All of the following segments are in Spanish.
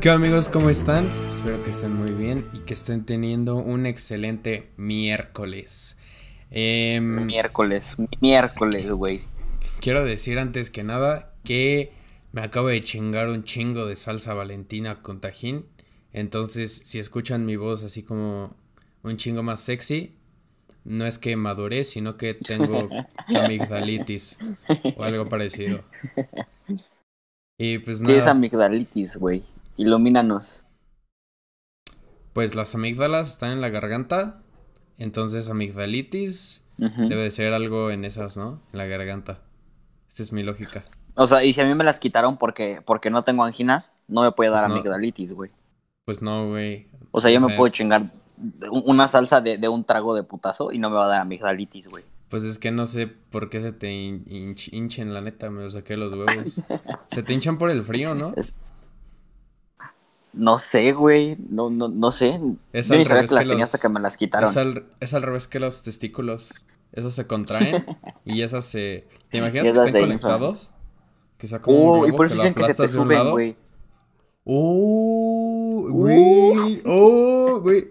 ¿Qué amigos? ¿Cómo están? Espero que estén muy bien y que estén teniendo un excelente miércoles. Em, Miércoles, miércoles, güey. quiero decir antes que nada que me acabo de chingar un chingo de salsa valentina con tajín. Entonces, si escuchan mi voz así como un chingo más sexy, no es que maduré, sino que tengo amigdalitis o algo parecido. Y pues ¿Qué es amigdalitis, güey? Ilumínanos. pues las amígdalas están en la garganta, entonces amigdalitis debe de ser algo en esas, ¿no? En la garganta. Esta es mi lógica. O sea, y si a mí me las quitaron porque, porque no tengo anginas, no me puede dar Pues no. amigdalitis, güey. Pues no, güey. O sea, yo O me puedo chingar un- una salsa de, de un trago de putazo y no me va a dar amigdalitis, güey. Pues es que no sé por qué se te hin- hinch- hinchen, la neta, me lo saqué los huevos. Se te hinchan por el frío, ¿no? Es- No sé, güey. No, no, no sé. Es yo al ni sabía revés que las que tenía hasta que me las quitaron. Es al, es al revés que los testículos. Esos se contraen y esas se... ¿Te imaginas que estén conectados? Que sea como un Uh, y globo por que eso lo dicen que se te aplastas de un suben, lado. güey. ¡Oh! ¡Güey! ¡Oh! ¡Güey!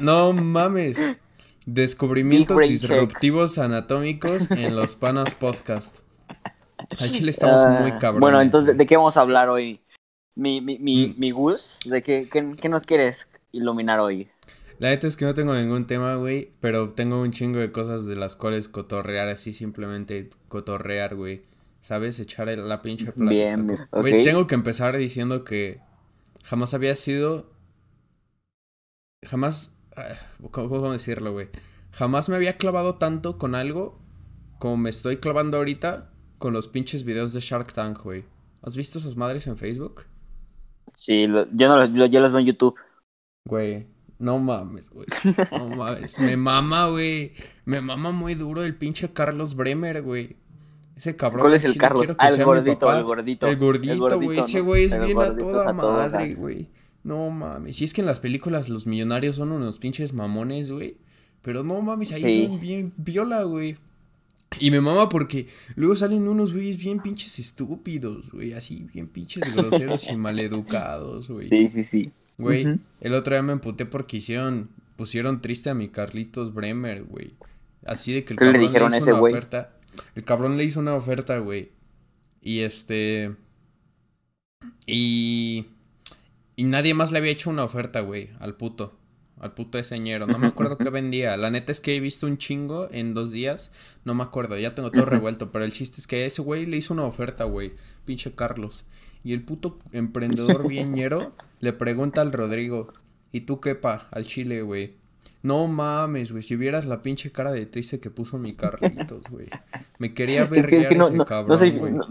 No mames. Descubrimientos brain check. disruptivos anatómicos en los Panas Podcast. Al chile estamos Ah, muy cabrones. Bueno, entonces. ¿de qué vamos a hablar hoy? Mi, mi, mi, Mm. mi Gus, ¿de qué, qué, qué nos quieres iluminar hoy? La neta es que no tengo ningún tema, güey, pero tengo un chingo de cosas de las cuales cotorrear, así simplemente cotorrear, güey. ¿Sabes? Echar la pinche plática. Bien, Güey, tengo que empezar diciendo que jamás había sido... Jamás... ah, ¿Cómo, cómo decirlo, güey? Jamás me había clavado tanto con algo como me estoy clavando ahorita con los pinches videos de Shark Tank, güey. ¿Has visto esas madres en Facebook? Sí, lo- yo, no, lo- yo los veo en YouTube. Güey, no mames, güey. No mames. Me mama, güey. Me mama muy duro el pinche Carlos Bremer, güey. Ese cabrón. ¿Cuál es el Carlos? Ah, el gordito, el gordito. El gordito, El güey. gordito, Ese ¿no? güey es El bien a toda a madre, güey. No mames. Si es que en las películas los millonarios son unos pinches mamones, güey. Pero no mames, ahí Sí. son bien viola, güey. Y me mama porque luego salen unos güeyes bien pinches estúpidos, güey. Así, bien pinches groseros y maleducados, güey. Sí, sí, sí. Güey, el otro día me emputé porque hicieron, pusieron triste a mi Carlitos Bremer, güey. Así de que el ¿Qué le cabrón dijeron a hizo ese una oferta. El cabrón le hizo una oferta, güey. Y este. Y. Y nadie más le había hecho una oferta, güey, al puto. Al puto ese ñero. No me acuerdo qué vendía. La neta es que he visto un chingo en dos días. No me acuerdo, ya tengo todo revuelto. Pero el chiste es que ese güey le hizo una oferta, güey. Pinche Carlos. Y el puto emprendedor bien ñero le pregunta al Rodrigo. ¿Y tú qué pa? Al chile, güey. No mames, güey. Si vieras la pinche cara de triste que puso mi Carlitos, güey. Me quería ver Es que, es que no, ese no, cabrón, no sé, güey. no,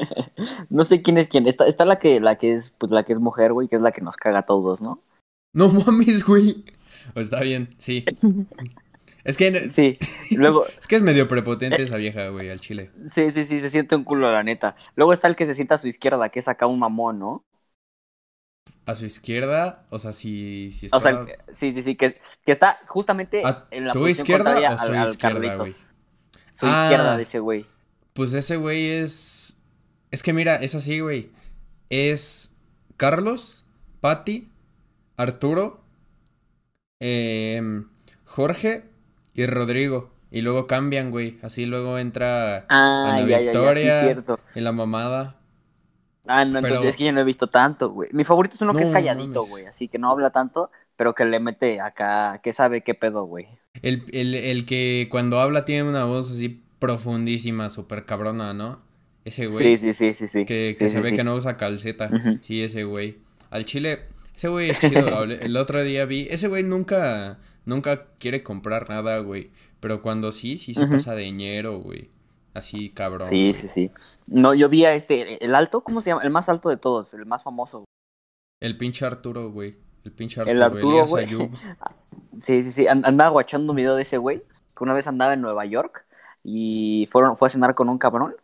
no sé quién es quién. Está, está la que, la que es, pues la que es mujer, güey, que es la que nos caga a todos, ¿no? No mames, güey. Pues está bien, sí. Es que, Sí. Luego, es que es medio prepotente esa vieja, güey, al chile. sí, sí, sí, se siente un culo, la neta. Luego está el que se sienta a su izquierda, que es acá un mamón, ¿no? A su izquierda, o sea, si, si está... O sea, sí, sí, sí, que, que está justamente ¿A en la tu posición izquierda o su al, izquierda, güey? Su Ah. izquierda de ese güey. Pues ese güey es... Es que mira, es así, güey. Es Carlos, Patti, Arturo, em, Jorge y Rodrigo. Y luego cambian, güey. Así luego entra Ah, Ana ya, ya, ya, sí, Victoria cierto. en la mamada. Ah, no, entonces Pero- es que yo no he visto tanto, güey. Mi favorito es uno que es calladito, mames. güey, así que no habla tanto, pero que le mete acá, que sabe qué pedo, güey. El, el, el que cuando habla tiene una voz así profundísima, súper cabrona, ¿no? Ese güey. Sí, sí, sí, sí, sí. Que, que sí, se ve que no usa calceta. Sí, ese güey. Al chile, ese güey es chido. El otro día vi. Ese güey nunca, nunca quiere comprar nada, güey. Pero cuando sí, sí se pasa de ñero, güey. Así, cabrón. Sí, güey. sí, sí. No, yo vi a este, el alto, ¿cómo se llama? El más alto de todos, el más famoso. El pinche Arturo, güey. El pinche Arturo. El Arturo, güey. Sí, sí, sí. and- Andaba guachando un video de ese güey, que una vez andaba en Nueva York y fueron, fue a cenar con un cabrón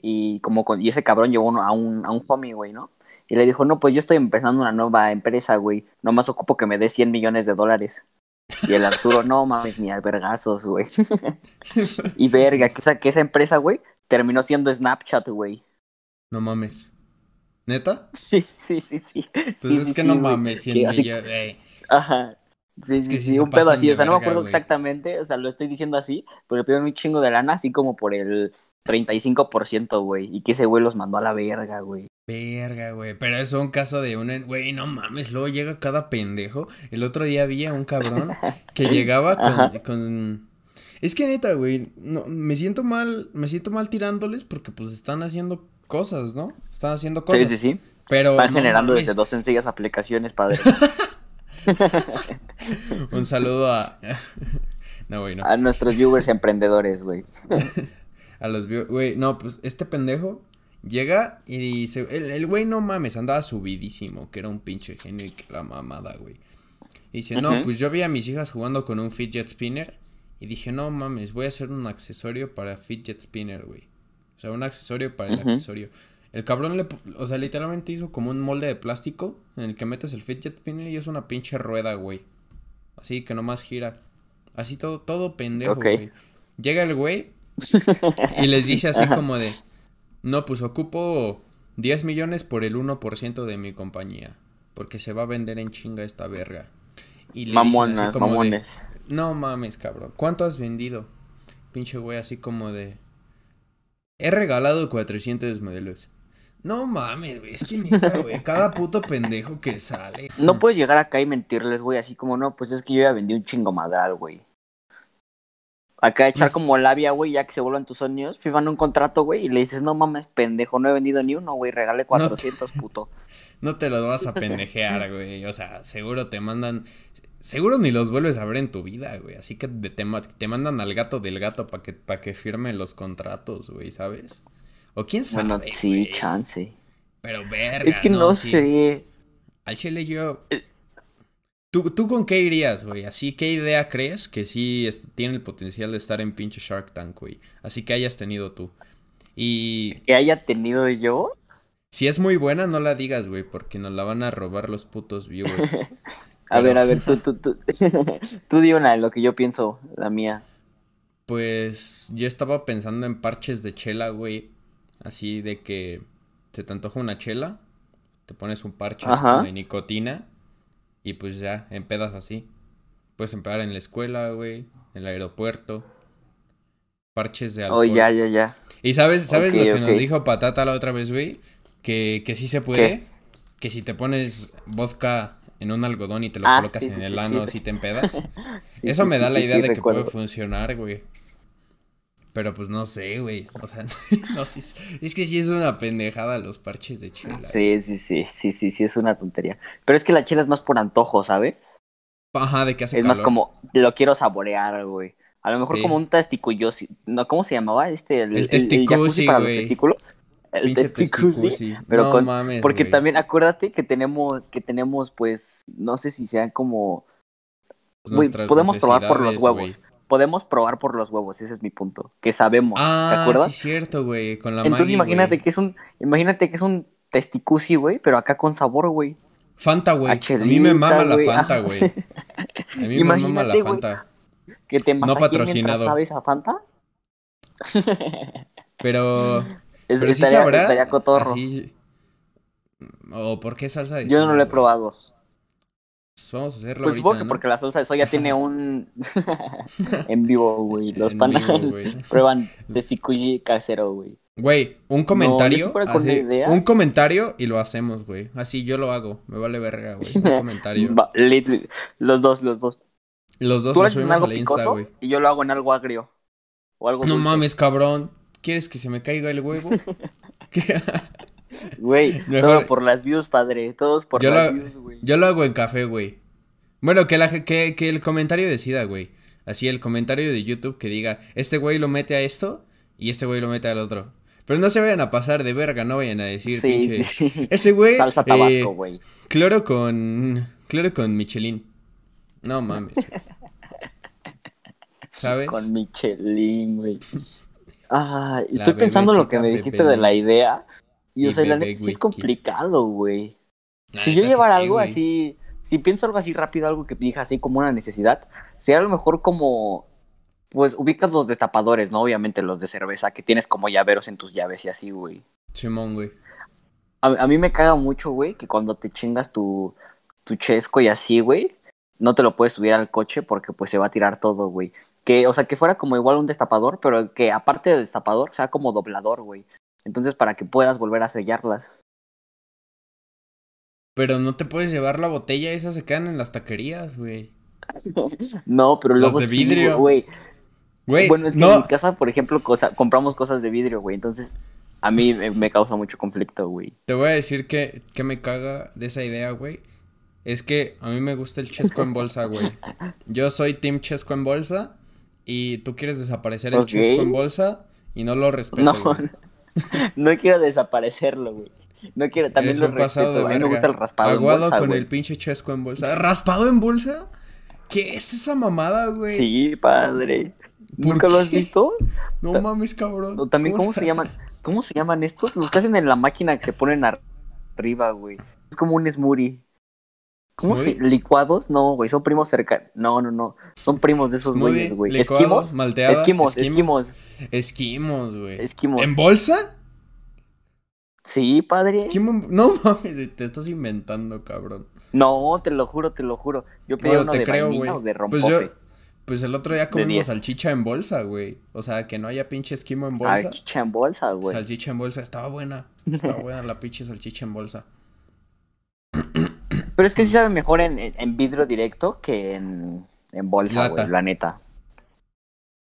y como con, y ese cabrón llevó a un, a un homie, güey, ¿no? Y le dijo, no, pues yo estoy empezando una nueva empresa, güey. Nomás ocupo que me dé 100 millones de dólares. Y el Arturo, no mames, ni albergazos, güey. y verga, que esa, que esa empresa, güey, terminó siendo Snapchat, güey. No mames. ¿Neta? Sí, sí, sí, sí. Pues Sí, es sí, que sí, no güey. mames, 100 Que así- millones. ey. Ajá. Sí, Es sí, que sí, sí un pedo así, o sea, no me acuerdo güey. exactamente, o sea, lo estoy diciendo así, pero le pidieron un chingo de lana, así como por el 35%, güey, y que ese güey los mandó a la verga, güey. Verga, güey. Pero es un caso de un. Güey, no mames. Luego llega cada pendejo. El otro día vi a un cabrón que llegaba con. Es que neta, güey. No, me siento mal. Me siento mal tirándoles porque pues están haciendo cosas, ¿no? Están haciendo cosas. Sí, sí, sí. Pero. Van no generando mames, desde dos sencillas aplicaciones, padre. Un saludo a. no, güey, no. A nuestros viewers emprendedores, güey. A los vio- Güey, no, pues este pendejo llega y se... El, el güey no mames, andaba subidísimo, que era un pinche genio y que la mamada, güey. Y dice, no, pues yo vi a mis hijas jugando con un fidget spinner y dije, no mames, voy a hacer un accesorio para fidget spinner, güey. O sea, un accesorio para el accesorio. El cabrón le, o sea, literalmente hizo como un molde de plástico en el que metes el fidget spinner y es una pinche rueda, güey. Así que nomás gira. Así todo, todo pendejo, güey. Llega el güey y les dice así como de, no, pues ocupo 10 millones por el 1% de mi compañía, porque se va a vender en chinga esta verga. Y le así de, mamones. no mames, cabrón, ¿cuánto has vendido? Pinche güey así como de, he regalado 400 modelos. No mames, güey, es que neta, güey, cada puto pendejo que sale. No puedes llegar acá y mentirles, güey, así como, no, pues es que yo ya vendí un chingo madral, güey. Acá echar Pues- como labia, güey, ya que se vuelvan tus sonidos, firman un contrato, güey, y le dices, no mames, pendejo, no he vendido ni uno, güey, regale 400, puto. No te los vas a pendejear, güey. O sea, seguro te mandan. Seguro ni los vuelves a ver en tu vida, güey. Así que te, te ma- te mandan al gato del gato para que, pa' que firme los contratos, güey, ¿sabes? O quién sabe. Bueno, sí, güey. chance. Pero verga. Es que no, sí. sé. Al chile yo. Eh. ¿Tú, ¿Tú con qué irías, güey? Así, ¿qué idea crees que sí tiene el potencial de estar en pinche Shark Tank, güey? Así que hayas tenido tú. Y Que haya tenido yo. si es muy buena, no la digas, güey, porque nos la van a robar los putos viewers. A Pero- ver, a ver, tú, tú, tú. tú di una de lo que yo pienso, la mía. Pues yo estaba pensando en parches de chela, güey. Así de que se te antoja una chela, te pones un parche de nicotina y pues ya, empedas así. Puedes empedar en la escuela, güey, en el aeropuerto. Parches de Oh, alcohol. ya, ya, ya. Y sabes, ¿sabes lo que nos dijo Patata la otra vez, güey? Que, que sí se puede. Que si te pones vodka en un algodón y te lo Ah, colocas sí, en sí, el sí, ano, sí. si te empedas. Sí, Eso sí, me sí, da la sí, idea sí, de que recuerdo. puede funcionar, güey. Pero pues no sé, güey. O sea, no, sí, es que sí es una pendejada los parches de chela. Sí, sí, sí, sí, sí, sí, es una tontería. Pero es que la chela es más por antojo, ¿sabes? Ajá, de que hace Es más como, lo quiero saborear, güey. A lo mejor Sí. como un testiculosi. No, ¿cómo se llamaba? Este, el, El el- testicusi, jacuzzi para los testículos. El testicusi. pero no con- mames, Porque también acuérdate que tenemos, que tenemos, pues, no sé si sean como, güey, Nuestras podemos probar por los huevos. Podemos probar por los huevos, ese es mi punto. Que sabemos, ¿te Ah, acuerdas? sí, cierto, güey. Con la Entonces imagínate que es un, imagínate que es un testicusi, güey, pero acá con sabor, güey. Fanta, güey. A mí me mama la. Fanta, Ajá, güey. sí. A mí me mama la. Fanta. Que te No patrocinado. sabes a Fanta. Pero. Es, Pero sí estaría, sabrá. estaría cotorro. así- ¿O por qué salsa de Yo no lo he probado. Pues Vamos a hacerlo Pues supongo ahorita, que ¿no? porque la salsa de soya tiene un en vivo, güey. Los En panas vivo, güey. prueban testicuyi casero, güey. Güey, un No, comentario. una idea. Un comentario y lo hacemos, güey. Así yo lo hago. Me vale verga, güey. Un comentario. Va, lit- lit- Los dos, los dos. Los dos Tú lo haces en a la Insta, picoso güey. y yo lo hago en algo agrio. O algo No dulce. mames, cabrón. ¿Quieres que se me caiga el huevo? Güey, Mejor- todo por las views, padre. Todos por Yo las lo- views, güey. Yo lo hago en café, güey. Bueno, que, la, que, que el comentario decida, güey. Así el comentario de YouTube que diga, este güey lo mete a esto y este güey lo mete al otro. Pero no se vayan a pasar de verga, no vayan a decir, Sí, pinche. sí, sí. Ese güey. Salsa eh, tabasco, güey. cloro con. Cloro con Michelin. No mames. ¿Sabes? Con Michelin, güey. Ah, estoy pensando lo que me dijiste de la idea. Y, o sea, la neta sí es complicado, güey. Si yo llevara sí, algo así, si pienso algo así rápido, algo que diga así como una necesidad, sería a lo mejor como, pues ubicas los destapadores, ¿no? Obviamente los de cerveza, que tienes como llaveros en tus llaves y así, güey. Simón, güey. A, a mí me caga mucho, güey, que cuando te chingas tu, tu chesco y así, güey, no te lo puedes subir al coche porque pues se va a tirar todo, güey. Que, o sea, que fuera como igual un destapador, pero que aparte de destapador, sea como doblador, güey. Entonces, para que puedas volver a sellarlas. Pero no te puedes llevar la botella, esas se quedan en las taquerías, güey. no, pero Las luego de sí, vidrio. güey. Güey, Bueno, es que no. en mi casa, por ejemplo, cosa, compramos cosas de vidrio, güey. Entonces, a mí me, causa mucho conflicto, güey. Te voy a decir que, que me caga de esa idea, güey. Es que a mí me gusta el chesco en bolsa, güey. Yo soy team chesco en bolsa y tú quieres desaparecer el chesco en bolsa y no lo respeto, No, güey. No quiero desaparecerlo, güey. No quiero, también Eres lo respeto. de A mí me gusta el raspado en Aguado bolsa, con el pinche chesco en bolsa. ¿Raspado en bolsa? ¿Qué es esa mamada, güey? Sí, padre. ¿Por ¿Nunca lo has visto? No mames, cabrón. O también, ¿cómo se llaman? ¿Cómo se llaman estos? Los que hacen en la máquina que se ponen ar- arriba, güey. Es como un smoothie. ¿Cómo se. ¿Licuados? No, güey, son primos cerca. No, no, no. Son primos de esos güeyes, güey. ¿Esquimos? malteada, Esquimos, esquimos. Esquimos, güey. Esquimos. ¿En bolsa? Sí, padre. Esquimo- No mames, te estás inventando, cabrón. No, te lo juro, te lo juro. Yo pedí Bueno, uno te de creo, güey. de Pues rompope. yo, pues el otro día comimos 10. salchicha en bolsa, güey. O sea, que no haya pinche esquimo en bolsa. Salchicha en bolsa, güey. Salchicha en bolsa, estaba buena. Estaba buena la pinche salchicha en bolsa. Pero es que sí sabe mejor en, en- en vidrio directo que en, en bolsa, Lata. güey, la neta.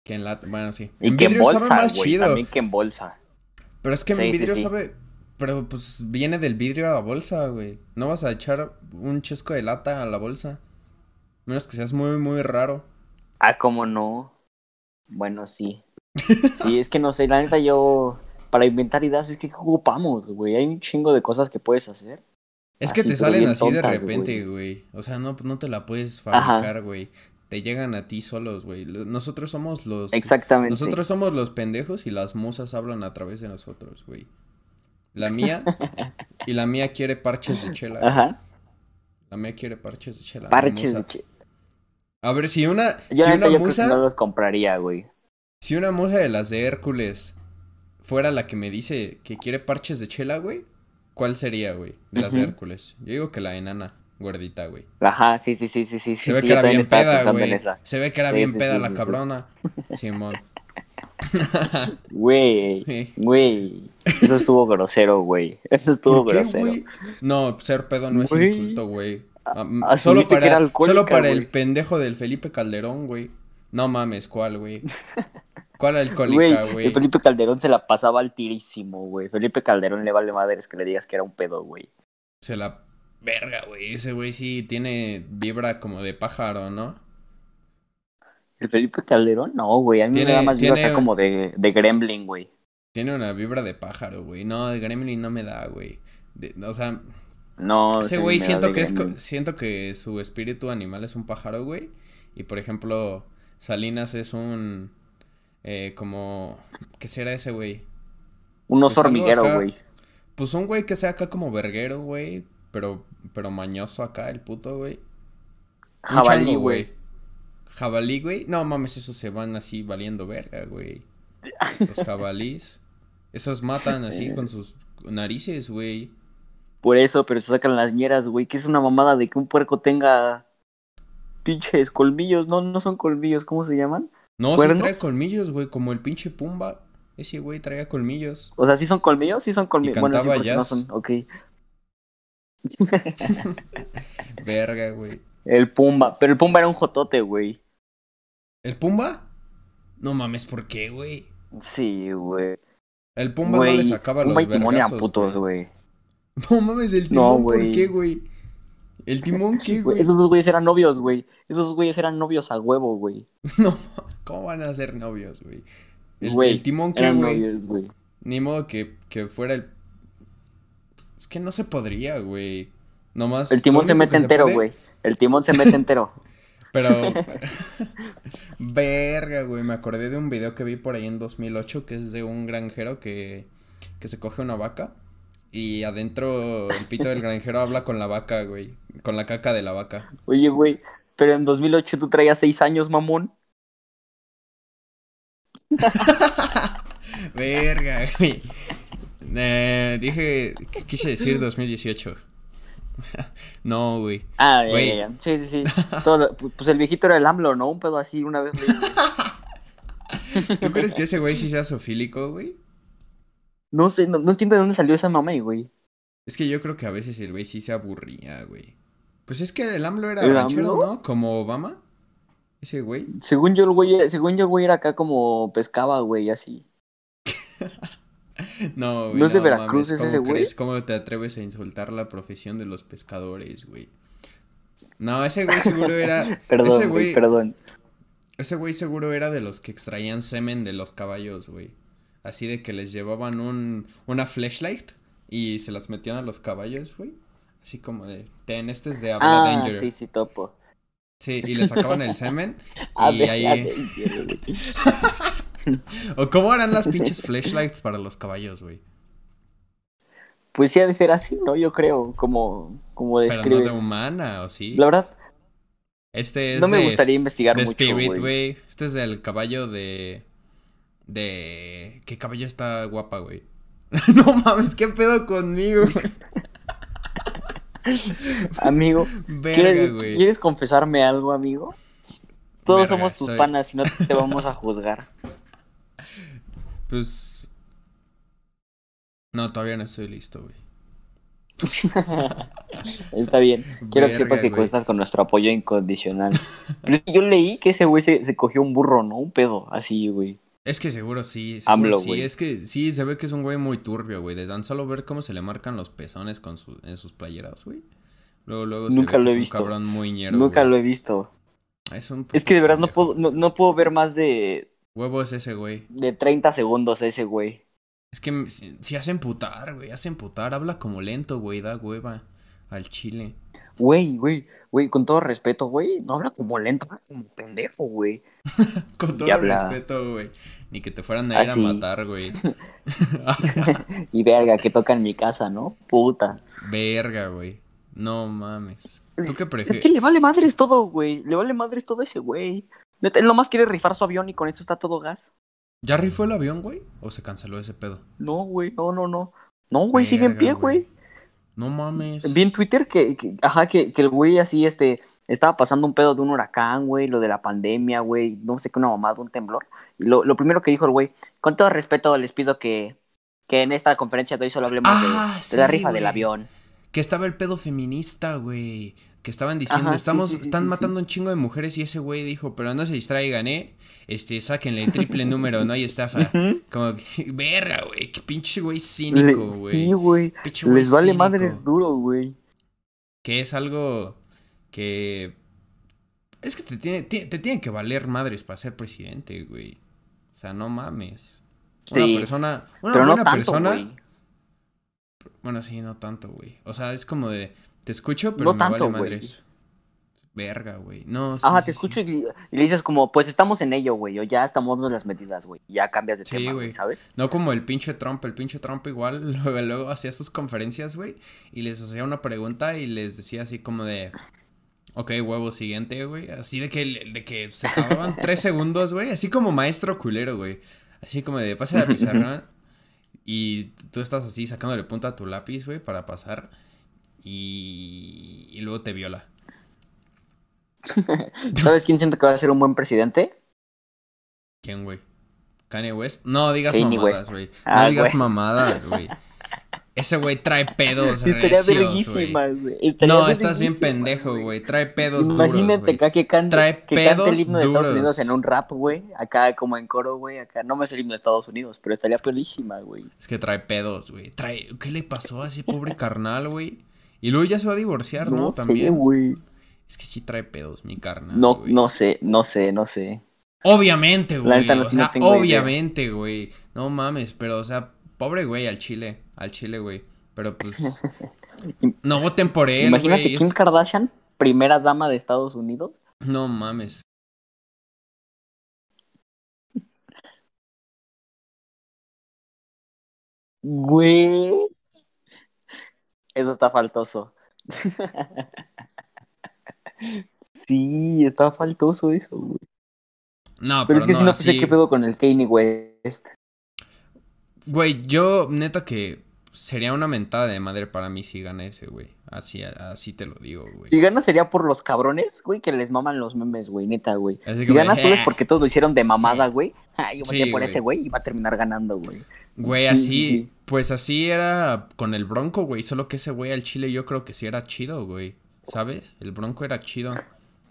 Que en la, bueno, sí. Y en que en sabe bolsa, más chido. también que en bolsa. Pero es que en Sí, sí, vidrio sí. sabe. Pero pues viene del vidrio a la bolsa, güey. No vas a echar un chesco de lata a la bolsa. Menos que seas muy, muy raro. Ah, ¿cómo no? Bueno, sí. Sí, es que no sé, la neta yo... Para inventar ideas es que ¿qué ocupamos, güey. Hay un chingo de cosas que puedes hacer. Es que Así, te salen así de repente, güey. O sea, no, no te la puedes fabricar, güey. Te llegan a ti solos, güey. Nosotros somos los. Exactamente. Nosotros somos los pendejos y las musas hablan a través de nosotros, güey. La mía. y la mía quiere parches de chela. Ajá. La mía quiere parches de chela. Parches de che- A ver, si una. Yo, si una creo que musa. no los compraría, güey. Si una musa de las de Hércules fuera la que me dice que quiere parches de chela, güey. ¿Cuál sería, güey? De las de. Hércules. Yo digo que la enana, gordita, güey. Ajá, sí, sí, sí, sí, sí. Se ve sí, que era bien peda, güey. Se ve que era Sí, bien sí, peda sí, la sí, sí. cabrona. Simón. Güey, güey. Eso estuvo grosero, güey. Eso estuvo ¿Por qué, grosero. No, ser pedo no es Güey. insulto, güey. Solo para, solo para el pendejo del Felipe Calderón, güey. No mames, ¿cuál, güey? ¿Cuál alcohólica, güey? el Felipe Calderón se la pasaba al tirísimo, güey. Felipe Calderón le vale madres que le digas que era un pedo, güey. Se la... Verga, güey. Ese güey sí tiene vibra como de pájaro, ¿no? ¿El Felipe Calderón? No, güey. A mí Tiene- me da más vibra tiene- acá como de, de Gremlin, güey. Tiene una vibra de pájaro, güey. No, de Gremlin no me da, güey. O sea, No, ese güey siento que es siento que su espíritu animal es un pájaro, güey. Y por ejemplo, Salinas es un eh, como ¿qué será ese güey? Un oso pues hormiguero, güey. Pues un güey que sea acá como verguero, güey, pero pero mañoso acá el puto, güey. Jabalí, güey. Jabalí, güey. No mames, esos se van así valiendo verga, güey. Los jabalís. Esos matan así con sus narices, güey. Por eso, pero se sacan las ñeras, güey. Que es una mamada de que un puerco tenga pinches colmillos. No, no son colmillos, ¿cómo se llaman? No, sí ¿Cuernos? trae colmillos, güey, como el pinche Pumba. Ese güey traía colmillos. O sea, ¿sí son colmillos? Sí son colmillos. Bueno, sí, no jazz. son. Ok. Verga, güey. El Pumba. Pero el Pumba era un jotote, güey. ¿El Pumba? No mames, ¿por qué, güey? Sí, güey. El Pumba Güey, no le sacaba Pumba los y Timón putos, güey. No mames, el No, timón, ¿por güey. qué, güey? ¿El timón qué, Güey? Esos dos güeyes eran novios, güey. Esos güeyes eran novios a huevo, güey. No, ¿cómo van a ser novios, güey? El, Güey, el timón qué, güey? Ni modo que, que fuera el... Es que no se podría, güey. Nomás... El timón se mete entero, puede- güey. El timón se mete entero. Pero... Verga, güey. Me acordé de un video que vi por ahí en 2008 que es de un granjero que, que se coge una vaca y adentro el pito del granjero habla con la vaca, güey. Con la caca de la vaca. Oye, güey, pero en 2008 tú traías seis años, mamón. Verga, güey. Eh, dije, quise decir 2018. no, güey. Ah, ya, Güey. ya, ya. Sí, sí, sí. Todo- pues el viejito era el AMLO, ¿no? Un pedo así, una vez leí. ¿Tú crees que ese güey sí sea sofílico, güey? No sé, no, no entiendo de dónde salió esa mamá, güey. Es que yo creo que a veces el güey sí se aburría, güey. Pues es que el AMLO era ¿El ranchero, AMLO? ¿no? Como Obama. Ese güey. Según yo, el güey, según yo, el güey era acá como pescaba, güey, así. No, güey. ¿No es de Veracruz mames, ese ¿cómo güey? ¿Cómo te atreves a insultar la profesión de los pescadores, güey? No, ese güey seguro era. Perdón, ese güey, güey. perdón. Ese güey seguro era de los que extraían semen de los caballos, güey. Así de que les llevaban un, una flashlight y se las metían a los caballos, güey. Así como de, ten, este es de Abel Ah, Danger. sí, sí, topo. Sí, y le sacaban el semen. Y ver, ahí... ¿O cómo eran las pinches flashlights para los caballos, güey? Pues sí ha de ser así, ¿no? Yo creo, como, como Pero no de humana, ¿o sí? La verdad, Este es no me de, gustaría investigar de mucho, Spirit, güey. Este es del caballo de... De... ¿Qué caballo está guapa, güey? no mames, ¿qué pedo conmigo, güey? Amigo, Verga, ¿quieres, güey. ¿quieres confesarme algo, amigo? Todos Verga, somos tus estoy- panas y no te vamos a juzgar. Pues... No, todavía no estoy listo, güey. Está bien. Quiero que sepas que güey. cuentas con nuestro apoyo incondicional. Pero yo leí que ese güey se, se cogió un burro, ¿no? Un pedo, así, güey. Es que seguro sí, seguro AMLO, sí. Es que sí, se ve que es un güey muy turbio, güey. De tan solo ver cómo se le marcan los pezones con su, en sus playeras, güey. Luego, luego se Nunca ve que lo he es un cabrón muy ñero, Nunca güey. lo he visto. Es, un Es que de verdad no puedo, no, no puedo ver más de, Huevo es ese, güey. de 30 segundos ese güey. Es que si, si hace emputar, güey. Hace emputar. Habla como lento, güey. Da hueva al chile. Güey, güey, güey, con todo respeto, güey, no habla como lento, habla como pendejo, güey. Con todo respeto, güey. Ni que te fueran a ir Así. a matar, güey. Y verga, que toca en mi casa, ¿no? Puta. Verga, güey. No mames. ¿Tú qué Es prefieres? que le vale madres todo, güey. Le vale madres todo ese güey. Él nomás quiere rifar su avión y con eso está todo gas. ¿Ya rifó el avión, güey? ¿O se canceló ese pedo? No, güey, no, no, no. No, güey, sigue en pie, güey. No mames. Vi en Twitter que, que- ajá, que, que el güey así, este, estaba pasando un pedo de un huracán, güey, lo de la pandemia, güey, no sé qué, una mamada, un temblor. Y lo, lo primero que dijo el güey, con todo respeto les pido que, que en esta conferencia de hoy solo hablemos de- Ah, de, sí, la rifa del avión. Que estaba el pedo feminista, güey. Que estaban diciendo, Ajá, estamos, sí, sí, están sí, matando un chingo de mujeres y ese güey dijo, pero no se distraigan, ¿eh? Este, sáquenle triple número, no hay estafa. Ujú. Como que, verga, güey, qué pinche güey cínico, güey. sí, güey. Les vale cínico. madres duro, güey. Que es algo que... Es que te tiene, ti- te tiene que valer madres para ser presidente, güey. O sea, no mames. Una persona, una Pero no buena tanto, persona... güey. Bueno, sí, no tanto, güey. O sea, es como de, te escucho, pero No me tanto, vale güey. madres. Verga, güey. No, sí, Ajá, sí, te sí. escucho y, y le dices como, pues estamos en ello, güey, o ya estamos las medidas, güey. Ya cambias de Sí, tema, güey. güey, ¿sabes? No como el pinche Trump, el pinche Trump igual, luego, luego hacía sus conferencias, güey, y les hacía una pregunta y les decía así como de, ok, huevo, siguiente, güey, así de que, de que se tardaban tres segundos, güey, así como maestro culero, güey, así como de, pasa la pizarra, y tú estás así sacándole punta a tu lápiz, güey, para pasar, y, y luego te viola. ¿Sabes quién siento que va a ser un buen presidente? ¿Quién, güey? ¿Kanye West? No digas Kanye mamadas, güey. No Ah, digas mamadas, güey. Ese güey trae pedos Estaría güey. No, estás bien pendejo, güey. Trae pedos Imagínate acá que cante, Trae que cante el pedos himno de Estados. Unidos en un rap, güey. Acá como en coro, güey. Acá no me sé el himno de Estados Unidos, pero estaría pelísima, güey. Es que trae pedos, güey. Trae... ¿Qué le pasó a ese pobre carnal, güey? Y luego ya se va a divorciar, ¿no? No También. güey. Es que sí trae pedos, mi carnal. No, no sé, no sé, no sé. Obviamente, güey. no- o no obviamente, güey. No mames, pero, o sea, pobre güey al chile. Al chile, güey. Pero pues. no voten por él, Imagínate. Kim es- Kardashian, primera dama de Estados Unidos. No mames. Güey. Eso está faltoso. sí, está faltoso eso, güey. No, Pero pero, es que no, si no así- sé qué pedo con el Kanye West. Güey, yo, neta que. sería una mentada de madre para mí si gana ese, güey. Así, así te lo digo, güey. Si gana sería por los cabrones, güey, que les maman los memes, güey, neta, güey. Así Si ganas tú es "Eh". porque todos lo hicieron de mamada, güey. Ah, yo voté Sí, por güey. ese güey y va a terminar ganando, güey. Güey, Sí, así, sí, sí. pues así era con el Bronco, güey. Solo que ese güey al Chile yo creo que sí era chido, güey. ¿Sabes? El Bronco era chido.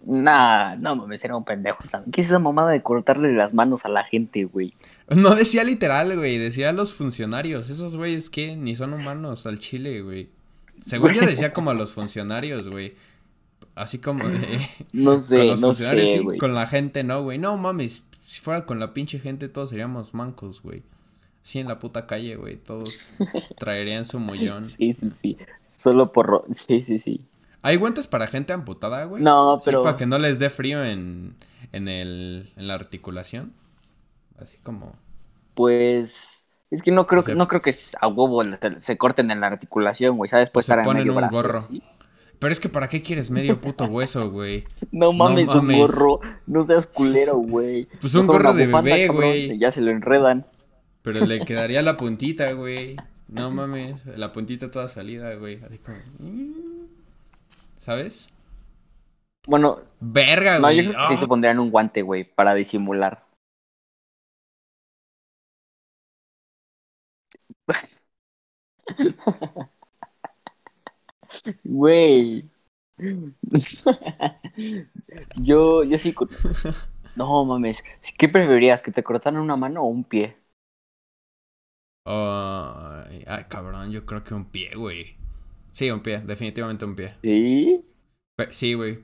Nah, no mames, era un pendejo. ¿Qué es esa mamada de cortarle las manos a la gente, güey? No decía literal, güey. Decía los funcionarios. Esos güeyes que ni son humanos al Chile, güey. Según yo decía como a los funcionarios, güey. Así como de- No con sé, los no funcionarios, sé, sí, con la gente no, güey. No mames, si fuera con la pinche gente todos seríamos mancos, güey. Sí, en la puta calle, güey. Todos traerían su mollón. Sí, sí, sí. Solo por... Sí, sí, sí. ¿Hay guantes para gente amputada, güey? No, Sí, pero... para que no les dé frío en, en, el, en la articulación. Así como... Pues... Es que no creo, O sea- que no creo que a huevo se, corten en la articulación, güey. ¿Sabes? Puede estar en medio un brazo. gorro. Pero es que ¿para qué quieres medio puto hueso, güey? No mames, un mames. gorro. No seas culero, güey. Pues un gorro de bufanda, bebé, güey. Ya se lo enredan. Pero le quedaría la puntita, güey. No mames, la puntita toda salida, güey. Así como... ¿Sabes? Bueno, Verga, no, güey. yo creo que sí Ah. se pondrían un guante, güey, para disimular. Güey. yo, yo sí. No mames. ¿Qué preferirías? ¿Que te cortaran una mano o un pie? Ay, ay, cabrón, yo creo que un pie, güey. Sí, un pie, definitivamente un pie. ¿Sí? Sí, güey.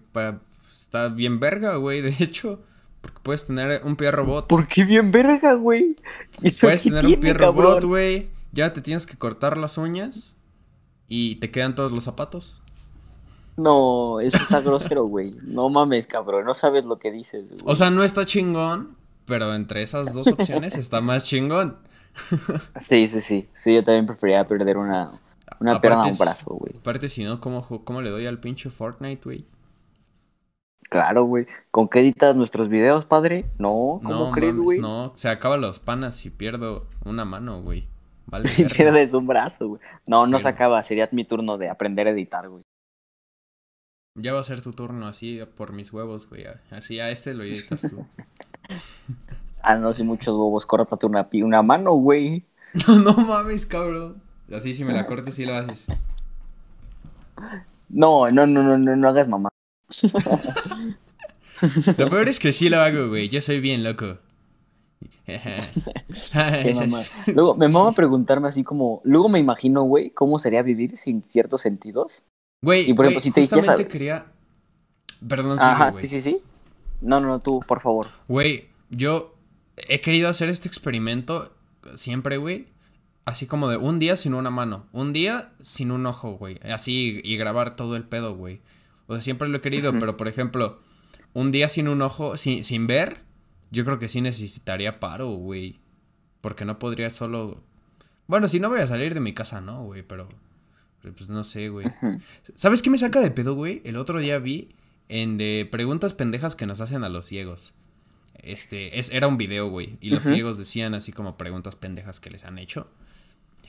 Está bien verga, güey, de hecho. Porque puedes tener un pie robot. ¿Por qué bien verga, güey? ¿Y eso Puedes tener un pie cabrón? robot, güey. Ya te tienes que cortar las uñas. Y te quedan todos los zapatos. No, eso está grosero, güey. No mames, cabrón. No sabes lo que dices, güey. O sea, no está chingón. Pero entre esas dos opciones está más chingón. Sí, sí, sí. Sí, yo también preferiría perder una, una Aparte pierna o un brazo, güey. Aparte, si no, ¿cómo, ¿cómo le doy al pinche Fortnite, güey? Claro, güey. ¿Con qué editas nuestros videos, padre? No, ¿cómo No, crees, güey? no. Se acaban los panas si pierdo una mano, güey. Vale. Si pierdes un brazo, güey. No, no se Verga. acaba. Sería mi turno de aprender a editar, güey. Ya va a ser tu turno así por mis huevos, güey. Así a este lo editas tú. Ah, no, si muchos huevos, córtate una mano, güey. No, no mames, cabrón. Así si me la cortes sí lo haces. No, no, no, no, no, no hagas mamá. Lo peor es que sí lo hago, güey. Yo soy bien loco. Luego, me mama preguntarme así como... Luego me imagino, güey, cómo sería vivir sin ciertos sentidos. Güey, Y por ejemplo, si te justamente quería... Perdón, Ajá, sí, sí, sí. No, no, no, tú, por favor. Güey, yo he querido hacer este experimento siempre, güey. Así como de un día sin una mano, un día sin un ojo, güey. Así y grabar todo el pedo, güey. O sea, siempre lo he querido, pero por ejemplo, un día sin un ojo, sin, sin ver, yo creo que sí necesitaría paro, güey. Porque no podría solo... Bueno, si no voy a salir de mi casa, no, güey, pero... Pues no sé, güey. ¿Sabes qué me saca de pedo, güey? El otro día vi en de preguntas pendejas que nos hacen a los ciegos. Este, es, era un video, güey. Y los ciegos decían así como preguntas pendejas que les han hecho.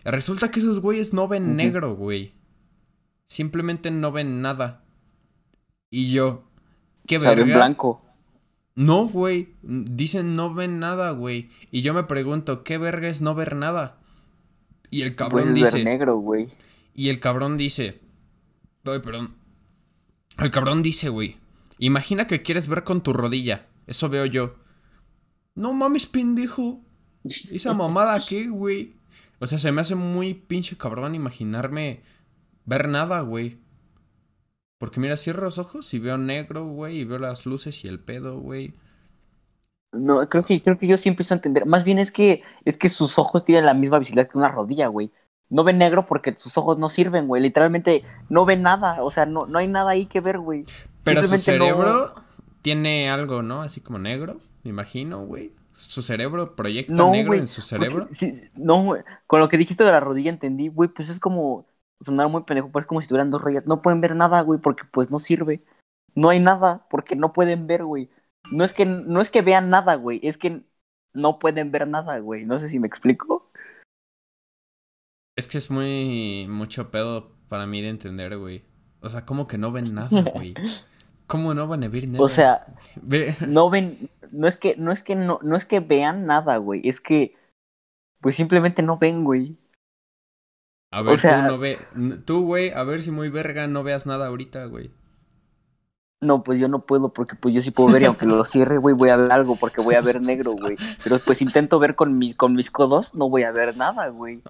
Resulta que esos güeyes no ven negro, güey. Simplemente no ven nada. Y yo, ¿qué O sea, verga? blanco. No, güey. Dicen no ven nada, güey. Y yo me pregunto, ¿qué verga es no ver nada? Y el cabrón Puedes dice. ver negro, güey. Y el cabrón dice. Ay, perdón. El cabrón dice, güey. Imagina que quieres ver con tu rodilla. Eso veo yo. No mames, pendejo. Esa mamada qué, güey. O sea, se me hace muy pinche cabrón imaginarme ver nada, güey. Porque mira, cierro los ojos y veo negro, güey, y veo las luces y el pedo, güey. No, creo que, creo que yo sí empiezo a entender. Más bien es que, es que sus ojos tienen la misma visibilidad que una rodilla, güey. No ven negro porque sus ojos no sirven, güey. Literalmente no ven nada. O sea, no, no hay nada ahí que ver, güey. Pero su no- cerebro tiene algo, ¿no? Así como negro, me imagino, güey. Su cerebro proyecta No, negro en su porque cerebro. sí, no, güey. Con lo que dijiste de la rodilla entendí, güey, pues es como sonar muy pendejo, pero es como si tuvieran dos rodillas. No pueden ver nada, güey, porque pues no sirve. No hay nada, porque no pueden ver, güey. No es que no es que vean nada, güey, es que no pueden ver nada, güey. No sé si me explico. Es que es muy mucho pedo para mí de entender, güey. O sea, ¿cómo que no ven nada, güey? ¿Cómo no van a ver nada? O sea, no ven, no es que, no es que no, no es que vean nada, güey, es que pues simplemente no ven, güey. A ver, sea- tú no ve, tú, güey, a ver si muy verga no veas nada ahorita, güey. No, pues yo no puedo porque pues yo sí puedo ver y aunque lo cierre, güey, voy a ver algo porque voy a ver negro, güey. Pero pues intento ver con mi, con mis codos, no voy a ver nada, güey.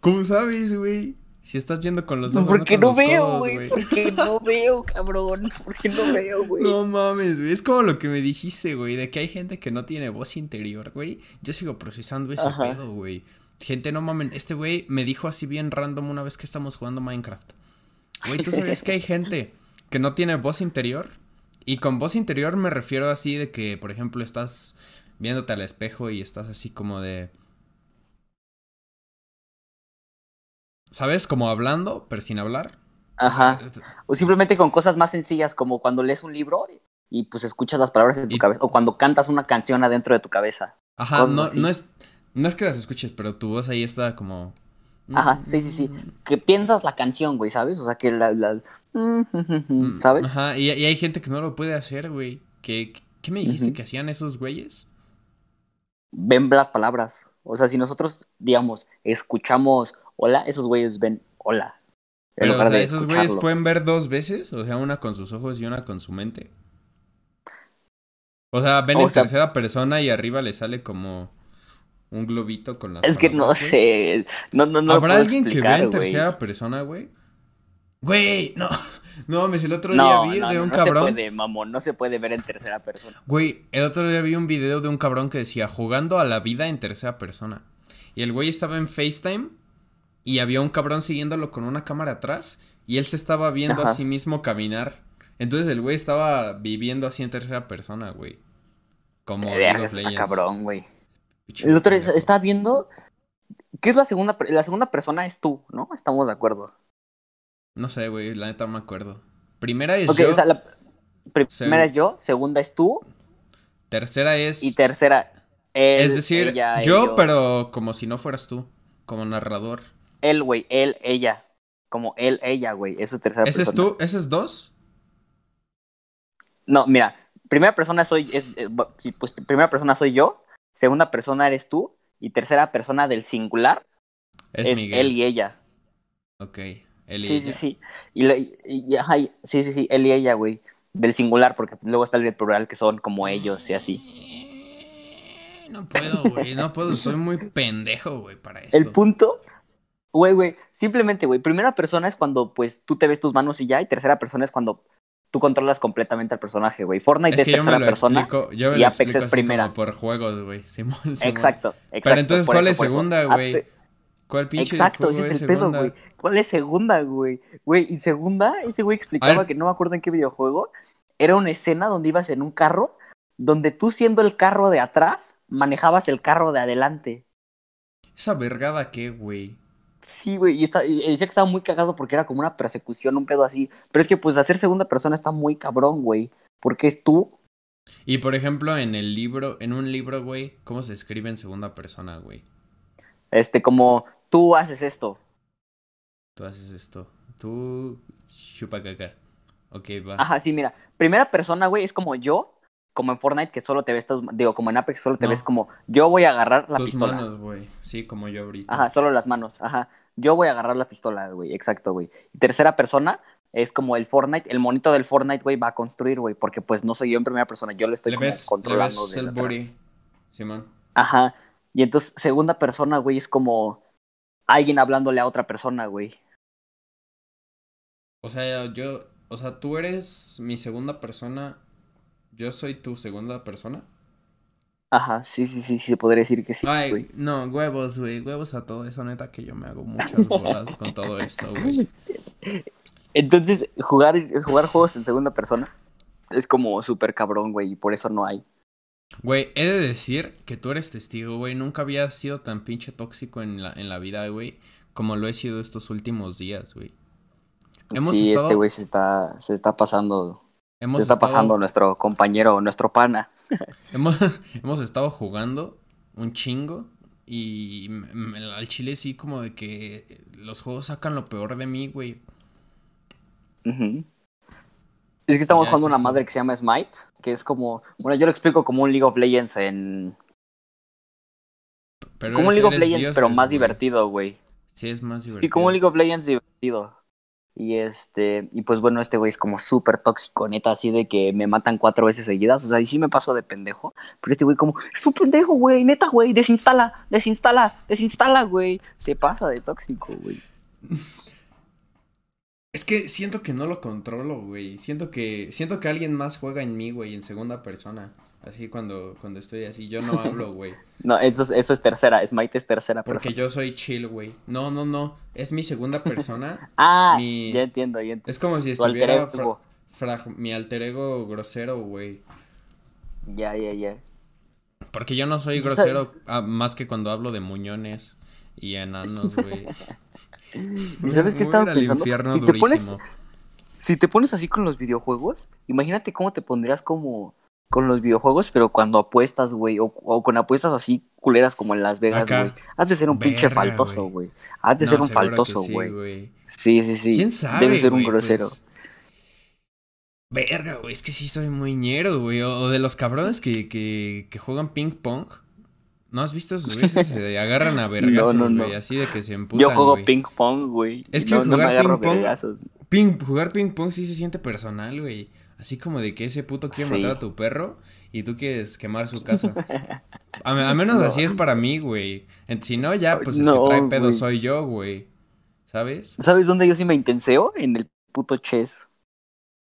¿Cómo sabes, güey? Si estás viendo con los ojos, Porque no los veo, güey, porque no veo, cabrón, porque no veo, güey. No mames, güey. Es como lo que me dijiste, güey, de que hay gente que no tiene voz interior, güey. Yo sigo procesando ese Ajá. pedo, güey. Gente, no mamen. Este güey me dijo así bien random una vez que estamos jugando Minecraft. Güey, ¿tú sabías que hay gente que no tiene voz interior? Y con voz interior me refiero así de que, por ejemplo, estás viéndote al espejo y estás así como de... ¿Sabes? Como hablando, pero sin hablar. Ajá. O simplemente con cosas más sencillas, como cuando lees un libro y pues escuchas las palabras en tu Y- cabeza, o cuando cantas una canción adentro de tu cabeza. Ajá, no es... No es que las escuches, pero tu voz ahí está como... Ajá, sí, sí, sí. Que piensas la canción, güey, ¿sabes? O sea, que la... la- Mm, ¿Sabes? Ajá, y, y hay gente que no lo puede hacer, güey. ¿Qué, qué me dijiste que hacían esos güeyes? Ven las palabras. O sea, si nosotros, digamos, escuchamos hola, esos güeyes ven hola. Pero, o sea, esos güeyes pueden ver dos veces, o sea, una con sus ojos y una con su mente. O sea, ven O en sea- tercera persona y arriba le sale como un globito con las Es que no sé. No, no, no. ¿Habrá alguien que vea en tercera persona, güey? Güey, no. No mames, el otro No, día vi no, de no, un no cabrón. se puede, mamón. No se puede ver en tercera persona. Güey, el otro día vi un video de un cabrón que decía jugando a la vida en tercera persona. Y el güey estaba en FaceTime y había un cabrón siguiéndolo con una cámara atrás y él se estaba viendo a sí mismo caminar. Entonces el güey estaba viviendo así en tercera persona, güey. Como Verga, está Legends. cabrón, güey. El otro está viendo. ¿Qué es la segunda? La segunda persona es tú, ¿no? Estamos de acuerdo. No sé, güey, la neta no me acuerdo. Primera es Ok, yo, o sea, la primera es yo, segunda es tú tercera es... y tercera él, es decir, ella, yo, ellos. pero como si no fueras tú, como narrador. Él, güey, él, ella. Como él, ella, güey. Eso es tercera ¿Ese es persona. tú? ¿Ese es dos? No, mira, primera persona soy, es, eh, pues primera persona soy yo, segunda persona eres tú y tercera persona del singular Es, es, Miguel. él y ella. Ok, él y Sí, ella. sí, sí. Y, y- y- ajá, y- sí, sí, sí, él y ella, güey. Del singular, porque luego está el del plural que son como ellos y así. No puedo, güey, no puedo, estoy muy pendejo, güey, para esto. El punto, güey, güey, simplemente, güey, primera persona es cuando, pues, tú te ves tus manos y ya, y tercera persona es cuando tú controlas completamente al personaje, güey. Fortnite es es, que yo me tercera lo persona. explico, yo me y Apex es primera. como por juegos, güey, Simón, Simón. Exacto, exacto. Pero entonces, ¿cuál eso, es segunda, güey? ¿Cuál pinche Exacto, juego ese es el pedo, güey. ¿Cuál es segunda, güey? Güey, y segunda, ese güey explicaba que no me acuerdo en qué videojuego. Era una escena donde ibas en un carro, donde tú siendo el carro de atrás, manejabas el carro de adelante. ¿Esa vergada qué, güey? Sí, güey, y, está- y decía que estaba muy cagado porque era como una persecución, un pedo así. Pero es que, pues, hacer segunda persona está muy cabrón, güey. Porque es tú. Y por ejemplo, en el libro, en un libro, güey, ¿cómo se escribe en segunda persona, güey? Este, como tú haces esto. Tú haces esto. Tú chupa caca. Ok, va. Ajá, sí, mira. Primera persona, güey, es como yo, como en Fortnite, que solo te ves, tus- digo, como en Apex, solo te No. ves como yo voy a agarrar la Tus pistola. manos, güey. Sí, como yo ahorita. Ajá, solo las manos. Ajá. Yo voy a agarrar la pistola, güey. Exacto, güey. Y tercera persona es como el Fortnite. El monito del Fortnite, güey, va a construir, güey. Porque pues no soy yo en primera persona. Yo lo estoy le como ves, le controlando ves desde el atrás. Simón. Ajá. Y entonces, segunda persona, güey, es como alguien hablándole a otra persona, güey. O sea, yo, o sea, tú eres mi segunda persona. Yo soy tu segunda persona. Ajá, sí, sí, sí, sí, podría decir que sí, Ay, güey. no, huevos, güey, huevos a todo eso, neta, que yo me hago muchas bolas con todo esto, güey. Entonces, jugar, jugar juegos en segunda persona es como súper cabrón, güey, y por eso no hay. Güey, he de decir que tú eres testigo, güey. Nunca había sido tan pinche tóxico en la, en la vida, güey, como lo he sido estos últimos días, güey. Hemos sí, estado- este güey se está, se está pasando, Hemos se está estado- pasando nuestro compañero, nuestro pana. Hemos, hemos estado jugando un chingo Y al chile sí como de que los juegos sacan lo peor de mí, güey. Es que estamos jugando una madre que se llama Smite, que es como, bueno, yo lo explico como un League of Legends en... como un League of Legends, pero más divertido, güey. Sí, es más divertido. Sí, como un League of Legends divertido. Y este, y pues bueno, este güey es como súper tóxico, neta, así de que me matan cuatro veces seguidas. O sea, y sí me paso de pendejo. Pero este güey, como, es un pendejo, güey, neta, güey, desinstala, desinstala, desinstala, güey. Se pasa de tóxico, güey. Es que siento que no lo controlo, güey. Siento que, siento que alguien más juega en mí, güey, en segunda persona. Así cuando, cuando estoy así, yo no hablo, güey. no, eso es, eso es tercera, Smite es tercera persona. Porque yo soy chill, güey. No, no, no, es mi segunda persona. ah, ya entiendo, ya entiendo. Es como si estuviera mi alter ego grosero, güey. Ya, ya, ya. Porque yo no soy grosero más que cuando hablo de muñones y enanos, güey. ¿Y sabes qué estaba pensando? Si te, pones, si te pones así con los videojuegos, imagínate cómo te pondrías como con los videojuegos, pero cuando apuestas, güey, o, con apuestas así culeras como en Las Vegas, güey. Has de ser un pinche faltoso, güey. Has de ser un faltoso, güey. Sí, sí, sí, ¿Quién sabe? Debe ser un grosero. Pues, verga, güey, es que sí soy muy ñero, güey. O, de los cabrones que, que, que juegan ping pong. ¿No has visto esos güeyes? Se agarran a no, no, güey. Así de que se emputan, Yo juego ping pong, güey. Es que jugar ping pong... Ping, jugar ping pong sí se siente personal, güey. Así como de que ese puto quiere matar a tu perro y tú quieres quemar su casa. A, menos así es para mí, güey. Si no, ya, pues el que trae pedo soy yo, güey. ¿Sabes? ¿Sabes dónde yo sí me intenseo? En el puto chess.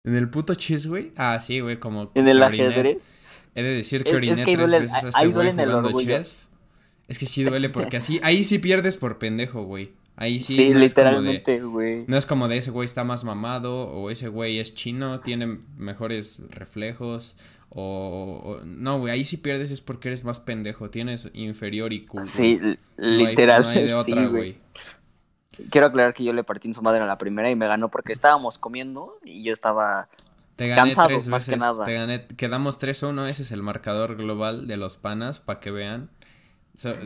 ¿En el puto chess, güey? Ah, sí, güey, como... ¿En el ajedrez? He de decir que oriné tres veces a este güey jugando chess. Es que sí duele porque así... Ahí sí pierdes por pendejo, güey. Ahí sí. Sí, literalmente, güey. No es como de ese güey está más mamado o ese güey es chino, tiene mejores reflejos. O, no, güey, ahí sí pierdes es porque eres más pendejo, tienes inferior y culo. Sí, literal. No hay de otra, güey. Quiero aclarar que yo le partí en su madre a la primera y me ganó porque estábamos comiendo y yo estaba te gané cansado, tres más que nada. Te gané, quedamos 3-1, ese es el marcador global de los panas, para que vean.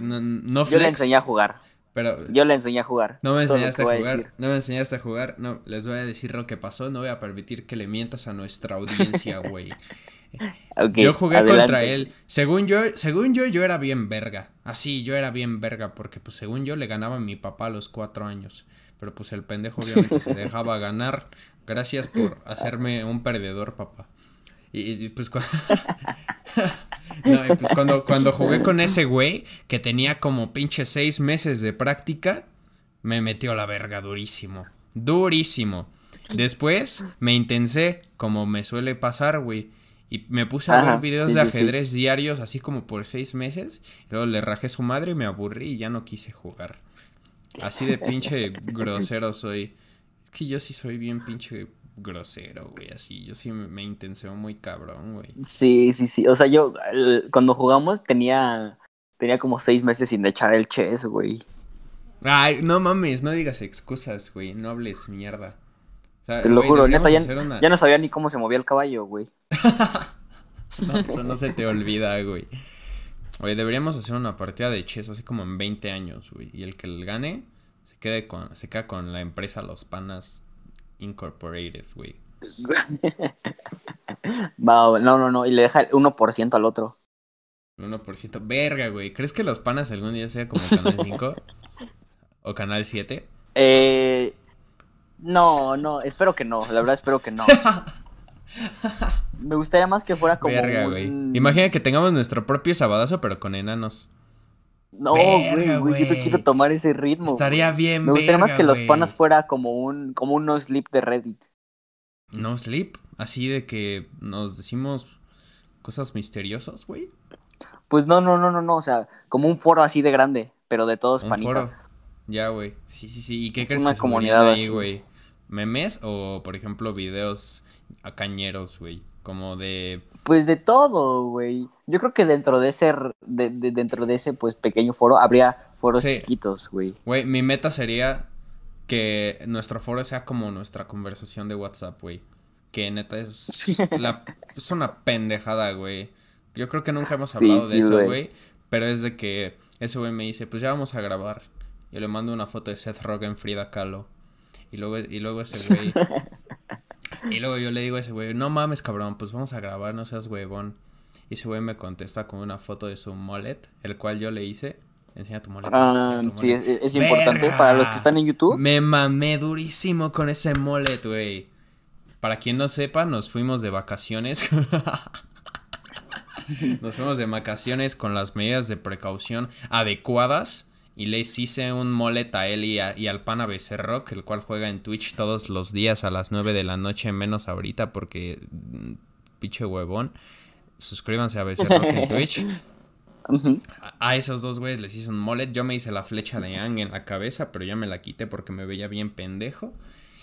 no, Yo le enseñé a jugar. Pero yo le enseñé a jugar. No me enseñaste a jugar. No me enseñaste a jugar. No, les voy a decir lo que pasó. No voy a permitir que le mientas a nuestra audiencia, güey. yo jugué contra él. Según yo, según yo, yo era bien verga. Así, yo era bien verga. Porque, pues, según yo, le ganaba a mi papá a los cuatro años. Pero, pues, el pendejo obviamente se dejaba ganar. Gracias por hacerme un perdedor, papá. Y, pues, pues, cuando, cuando, jugué con ese güey, que tenía como pinche seis meses de práctica, me metió la verga durísimo. Durísimo. Después me intensé, como me suele pasar, güey. Y me puse a ver videos de ajedrez diarios, así como por seis meses. Luego le rajé su madre y me aburrí y ya no quise jugar. Así de pinche grosero soy. Es que yo sí soy bien pinche grosero, güey, así. Yo sí me, intenseo muy cabrón, güey. Sí, sí, sí. O sea, yo cuando jugamos tenía tenía como seis meses sin echar el chess, güey. Ay, no mames, no digas excusas, güey. No hables mierda. Te lo juro, neta, ya, ya, no sabía ni cómo se movía el caballo, güey. no, eso no se te olvida, güey. Oye, deberíamos hacer una partida de chess así como en 20 años, güey. Y el que el gane se quede con, se queda con la empresa Los Panas Incorporated, güey. no, no, no. Y le deja el 1% al otro. 1%. Verga, güey. ¿Crees que los panas algún día sea como Canal 5? ¿O Canal 7? Eh. No, no. Espero que no. La verdad, espero que no. Me gustaría más que fuera como. Verga, güey. Imagina que tengamos nuestro propio sabadazo, pero con enanos. No, güey, güey, yo quiero tomar ese ritmo. Estaría bien, Me gustaría más que los panas fuera como un, como un no sleep de Reddit. No sleep, así de que nos decimos cosas misteriosas, güey. Pues no, no, no, no, no, o sea, como un foro así de grande, pero de todos panitas. Ya, güey. Sí, sí, sí. ¿Y qué crees Una que comunidad ahí, güey? ¿Memes o, por ejemplo, videos a cañeros, güey? Como de... Pues de todo, güey. Yo creo que dentro de ese, de, dentro de ese, pues, pequeño foro, habría foros chiquitos, güey. Güey, mi meta sería que nuestro foro sea como nuestra conversación de WhatsApp, güey. Que neta es, la, es una pendejada, güey. Yo creo que nunca hemos hablado de eso, güey. Pero es de que ese güey me dice, pues ya vamos a grabar. Yo le mando una foto de Seth Rogen, Frida Kahlo. Y luego, y luego ese güey. y luego yo le digo a ese güey, no mames, cabrón, pues vamos a grabar, no seas huevón. Y ese güey me contesta con una foto de su mullet, el cual yo le hice. Enseña tu mullet. Ah, enseña tu sí, es, es importante para los que están en YouTube. Me mamé durísimo con ese mullet, güey. Para quien no sepa, nos fuimos de vacaciones. nos fuimos de vacaciones con las medidas de precaución adecuadas. Y les hice un mullet a él y, a- y al pana Becerro, el cual juega en Twitch todos los días a las 9 de la noche, menos ahorita porque mm, pinche huevón. Suscríbanse a Becerro en Twitch. A esos dos güeyes les hice un mullet. Yo me hice la flecha de Yang en la cabeza, pero ya me la quité porque me veía bien pendejo.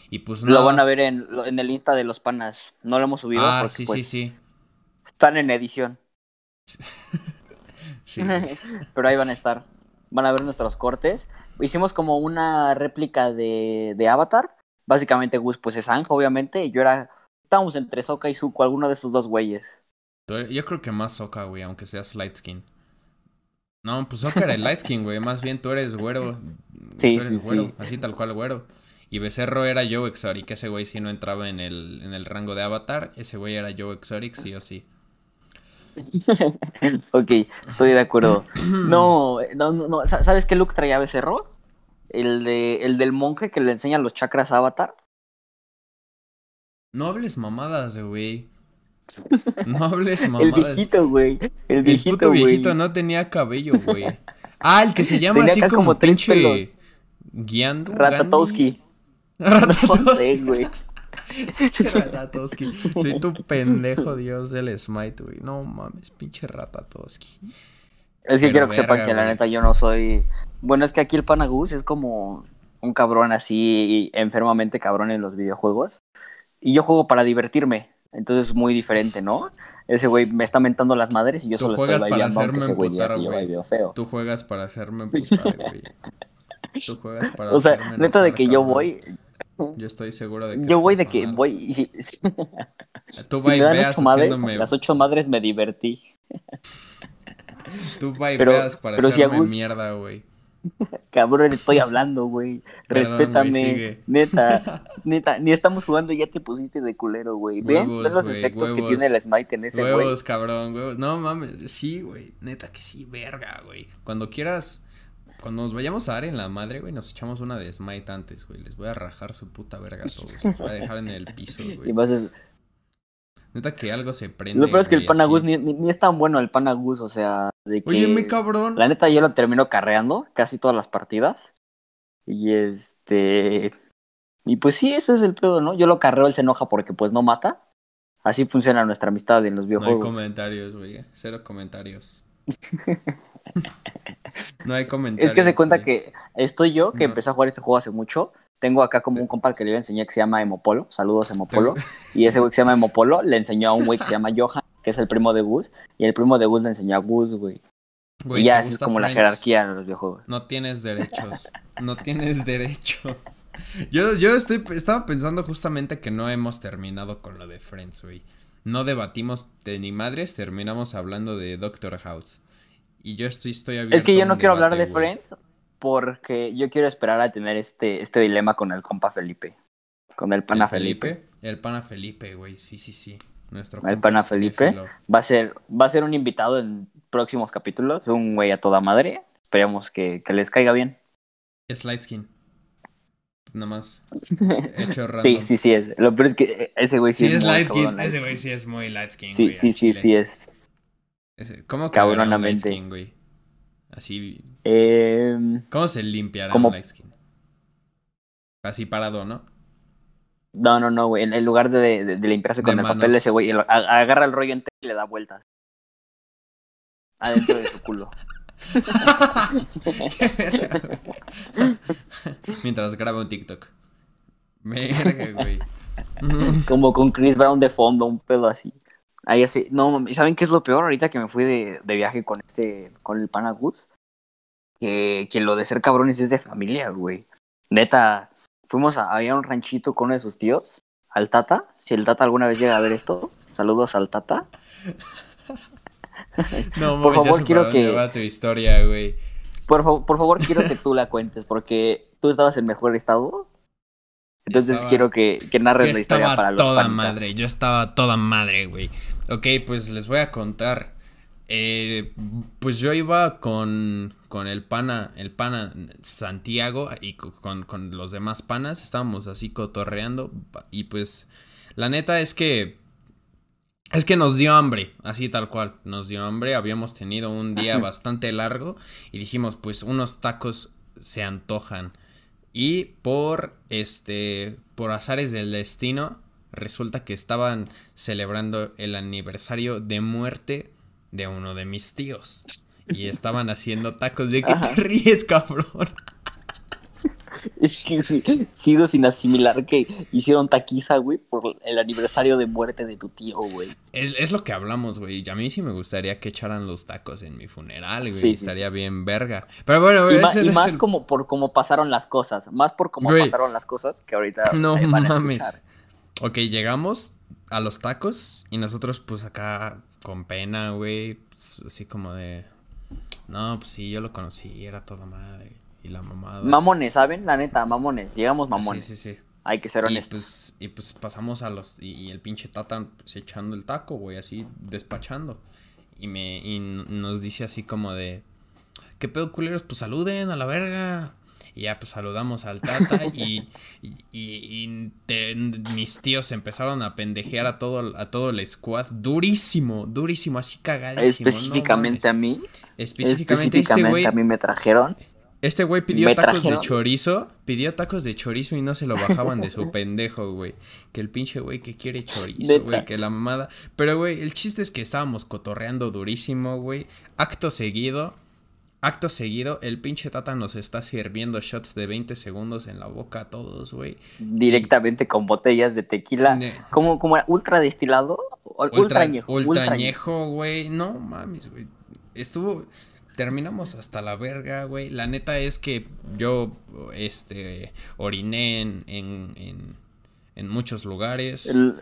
Y pues Lo no. van a ver en, lo- en el Insta de los panas. No lo hemos subido Ah, porque sí, pues, sí, sí, están en edición. sí. Pero ahí van a estar. Van a ver nuestros cortes. Hicimos como una réplica de, de Avatar. Básicamente Gus pues es Ang, obviamente. Y yo era... Estábamos entre Soka y Zuko, alguno de esos dos güeyes. Yo creo que más Soka, güey, aunque seas light skin. No, pues Soka era el light skin, güey. Más bien tú eres güero. Sí, tú eres sí, güero, sí. así tal cual güero. Y Becerro era Joe Exotic. Ese güey sí no entraba en el, en el rango de Avatar. Ese güey era Joe Exotic, sí o sí. ok, estoy de acuerdo. No, no, no, no, sa- ¿Sabes qué look traía Becerro? El, de, el del monje que le enseña los chakras a Avatar. No hables mamadas, güey. No hables El mamadas. viejito, güey. El El viejito, puto güey. viejito no tenía cabello, güey. Ah, el que se llama Tenía así como, como pinche. Guiando. Ratatowski. No Ratatowski. sé, güey. Pinche Ratatowski. Soy tu pendejo dios del Smite, güey. No mames, pinche Ratatowski. Es que Pero quiero que sepan verga, que la neta yo no soy. Bueno, es que aquí el Panagus es como un cabrón así, enfermamente cabrón en los videojuegos. Y yo juego para divertirme. Entonces es muy diferente, ¿no? Ese güey me está mentando las madres y yo Tú solo estoy bailando aunque hacerme ese güey baileo feo. Tú juegas para hacerme emputar, güey. Tú juegas para O sea, hacerme neta de que yo voy, Yo estoy seguro de que yo voy de que voy si, si- Tú si va y veas ocho madres, haciéndome... las ocho madres me divertí. Tú va y Pero- veas para pero si hacerme Agus- mierda, güey. Cabrón, estoy hablando, güey. Respétame. Neta, neta, ni estamos jugando y ya te pusiste de culero, güey. ¿Ven? Huevos, ¿Ven los efectos que tiene el Smite en ese, güey? Huevos, cabrón, huevos. No mames, sí, güey. Neta que sí, verga, güey. Cuando quieras, cuando nos vayamos a dar en la madre, güey, nos echamos una de Smite antes, güey. Les voy a rajar su puta verga a todos. Los voy a dejar en el piso, Y güey. vas a- Neta que algo se prende. Lo peor es que el Panagus ni, ni, ni es tan bueno el Panagus, o sea, de que... Oye, mi cabrón. La neta yo lo termino carreando casi todas las partidas. Y este... Y pues sí, ese es el pedo, ¿no? Yo lo carreo, él se enoja porque pues no mata. Así funciona nuestra amistad en los No hay videojuegos. comentarios, güey. Cero comentarios. no hay comentarios. Es que se cuenta que estoy yo, que No. empecé a jugar este juego hace mucho. Tengo acá como un compa que le enseñar que se llama Emopolo. Saludos, Emopolo. Y ese güey que se llama Emopolo le enseñó a un güey que se llama Johan, que es el primo de Gus. Y el primo de Gus le enseñó a Gus, güey. Güey, y ya ¿te así es como la jerarquía en los videojuegos. No tienes derechos. No tienes derecho. Yo, yo estoy, estaba pensando justamente que no hemos terminado con lo de Friends, güey. No debatimos de ni madres, terminamos hablando de Doctor House. Y yo estoy, estoy abierto Es que yo no quiero hablar de güey. Friends porque yo quiero esperar a tener este, este dilema con el compa Felipe. Con el pana ¿El Felipe. Felipe? El pana Felipe, güey. Sí, sí, sí. Nuestro El pana Felipe. Va a ser, va a ser un invitado en próximos capítulos. Un güey a toda madre. Esperemos que, que les caiga bien. Es light skin. Nada más. Hecho random. Sí, sí, sí es. Lo peor es que ese güey sí, Sí, es muy light skin. cabrón, Ese light güey sí es muy light skin, Sí, güey, sí, sí, sí es. ¿Cómo quedará un light Cabronamente. skin, güey? Así. Eh, ¿Cómo se limpiará Como- un light skin? Así parado, ¿no? no, no, no, güey. En, en lugar de, de- de limpiarse De con el papel, ese güey agarra el rollo entero y le da vueltas. Adentro de su culo. Mientras graba un TikTok. Verga, güey. Como con Chris Brown de fondo, un pedo así. Ahí así. No, ¿saben qué es lo peor? Ahorita que me fui de, de viaje con este, con el pana Gus, que, que lo de ser cabrones es de familia, güey. Neta, fuimos a, había un ranchito con uno de sus tíos, al Tata. Si el Tata alguna vez llega a ver esto, saludos al Tata. No, Por favor, quiero que- va tu historia, güey. Por, fa- por favor, quiero que tú la cuentes, porque tú estabas en mejor estado. Entonces Estaba- quiero que, que narres la historia para los toda panitas. madre, yo estaba toda madre, güey. Ok, pues les voy a contar. Eh, pues yo iba con, con el pana, el pana Santiago y co- con, con los demás panas, estábamos así cotorreando y pues la neta es que es que nos dio hambre, así tal cual, nos dio hambre, habíamos tenido un día Ajá. bastante largo y dijimos, pues unos tacos se antojan. Y por este por azares del destino, resulta que estaban celebrando el aniversario de muerte de uno de mis tíos. Y estaban haciendo tacos. ¿De qué te ríes, cabrón? Es que sí, sigo sin asimilar que hicieron taquiza, güey, por el aniversario de muerte de tu tío, güey. Es, es lo que hablamos, güey. Y a mí sí me gustaría que echaran los tacos en mi funeral, güey. Sí, sí, Estaría bien verga. Pero bueno, Y, ese ma- y más como por cómo pasaron las cosas. Más por cómo Güey. pasaron las cosas que ahorita No eh, van a mames. escuchar. Ok, llegamos a los tacos y nosotros pues acá con pena, güey, pues, así como de... No, pues sí, yo lo conocí, era toda madre. Y la mamada. Mamones, ¿saben? La neta, mamones. Llegamos mamones. Sí, sí, sí. Hay que ser Y honestos. pues, y pues pasamos a los... Y, y el pinche tata pues, echando el taco, güey, así despachando. Y me y nos dice así como de... ¿Qué pedo, culeros? Pues saluden a la verga. Y ya pues saludamos al tata y, y, y- y te- mis tíos empezaron a pendejear a todo, a todo el squad. Durísimo, durísimo, así cagadísimo. no Específicamente a mames. mí. Específicamente, este específicamente güey a mí me trajeron. Este güey pidió tacos de chorizo, pidió tacos de chorizo y no se lo bajaban de su pendejo, güey. Que el pinche güey que quiere chorizo, güey, que la mamada. Pero, güey, el chiste es que estábamos cotorreando durísimo, güey. Acto seguido, acto seguido, el pinche tata nos está sirviendo shots de 20 segundos en la boca a todos, güey. Directamente con botellas de tequila. Ne- ¿Cómo, cómo era? ¿Ultra destilado? Ultra, Ultra, añejo. ultra añejo. güey. No mames, güey. Estuvo. Terminamos hasta la verga, güey. La neta es que yo, este, oriné en, en, en, en muchos lugares. El-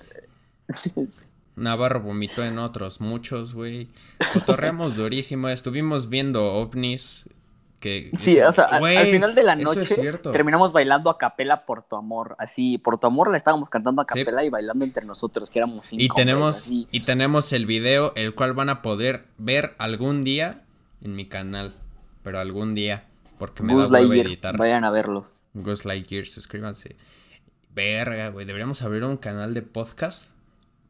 Navarro vomitó en otros muchos, güey. Cotorreamos durísimo. Estuvimos viendo ovnis. Que, Sí, o sea, al- Güey, al final de la noche terminamos bailando a capela por tu amor. Así, por tu amor la estábamos cantando a Sí. capela y bailando entre nosotros, que éramos cinco. Y tenemos, y tenemos el video, el cual van a poder ver algún día en mi canal. Pero algún día. Porque me Buzz da hueva editar. vayan a verlo. Ghost Lightyear, suscríbanse. Verga, güey. Deberíamos abrir un canal de podcast.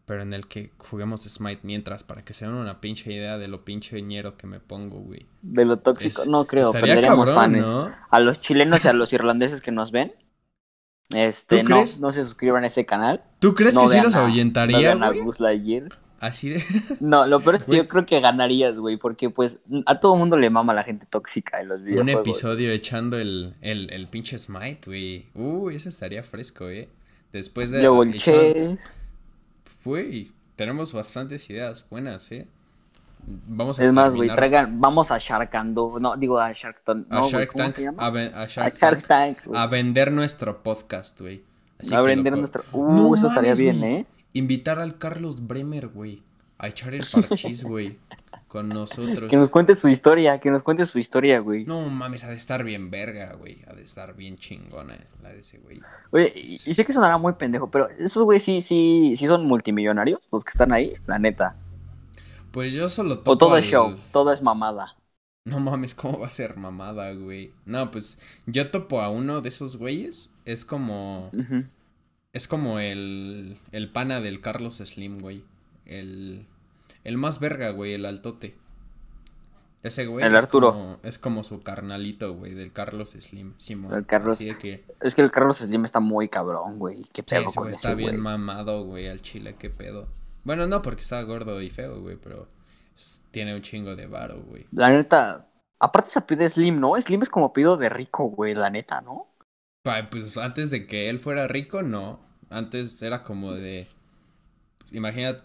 Pero en el que juguemos Smite mientras. Para que se den una pinche idea de lo pinche ñero que me pongo, güey. De lo tóxico, Es- no creo, perderíamos cabrón, fans. ¿no? A los chilenos y a los irlandeses que nos ven, este, ¿Tú no, crees? no se suscriban a ese canal. ¿Tú crees no que sí los a- no ahuyentaría, a güey? Buzz Lightyear. Así de. No, lo peor es que Güey. yo creo que ganarías, güey, porque pues a todo mundo le mama la gente tóxica en los un videojuegos. episodio echando el, el, el pinche Smite, güey. Uy, eso estaría fresco, eh. Después de. Echar- Chess. Güey, tenemos bastantes ideas buenas, ¿eh? Vamos a Es más, güey, traigan, vamos a Sharkando, no, digo a Shark Tank, a no, güey, Shark ¿cómo Tank, se llama? A, ven- a A Shark Tank, a vender nuestro podcast, güey. A vender nuestro... Uh, No eso estaría bien. ¿eh? Invitar al Carlos Bremer, güey, a echar el parchís, güey, con nosotros. Que nos cuente su historia, que nos cuente su historia, güey. No mames, ha de estar bien verga, güey. Ha de estar bien chingona la de ese güey. Oye, y, y sé que sonará muy pendejo, pero esos güey sí, sí, sí son multimillonarios, los que están ahí, la neta. Pues yo solo topo O todo es al- show, todo es mamada. No mames, ¿cómo va a ser mamada, güey? No, pues yo topo a uno de esos güeyes. Es como. Ujú. Es como el. El pana del Carlos Slim, güey. El. El más verga, güey, el altote. Ese güey. El es Arturo. como- es como su carnalito, güey, del Carlos Slim. Simón. El Carlos- que. Es que el Carlos Slim está muy cabrón, güey. Qué Sí, pedo ese con güey ese está bien mamado, güey, al chile, qué pedo. Bueno, no porque está gordo y feo, güey, pero tiene un chingo de varo, güey. La neta, aparte se pide Slim, ¿no? Slim es como pido de rico, güey, la neta, ¿no? Pues antes de que él fuera rico, no. Antes era como de. Imagina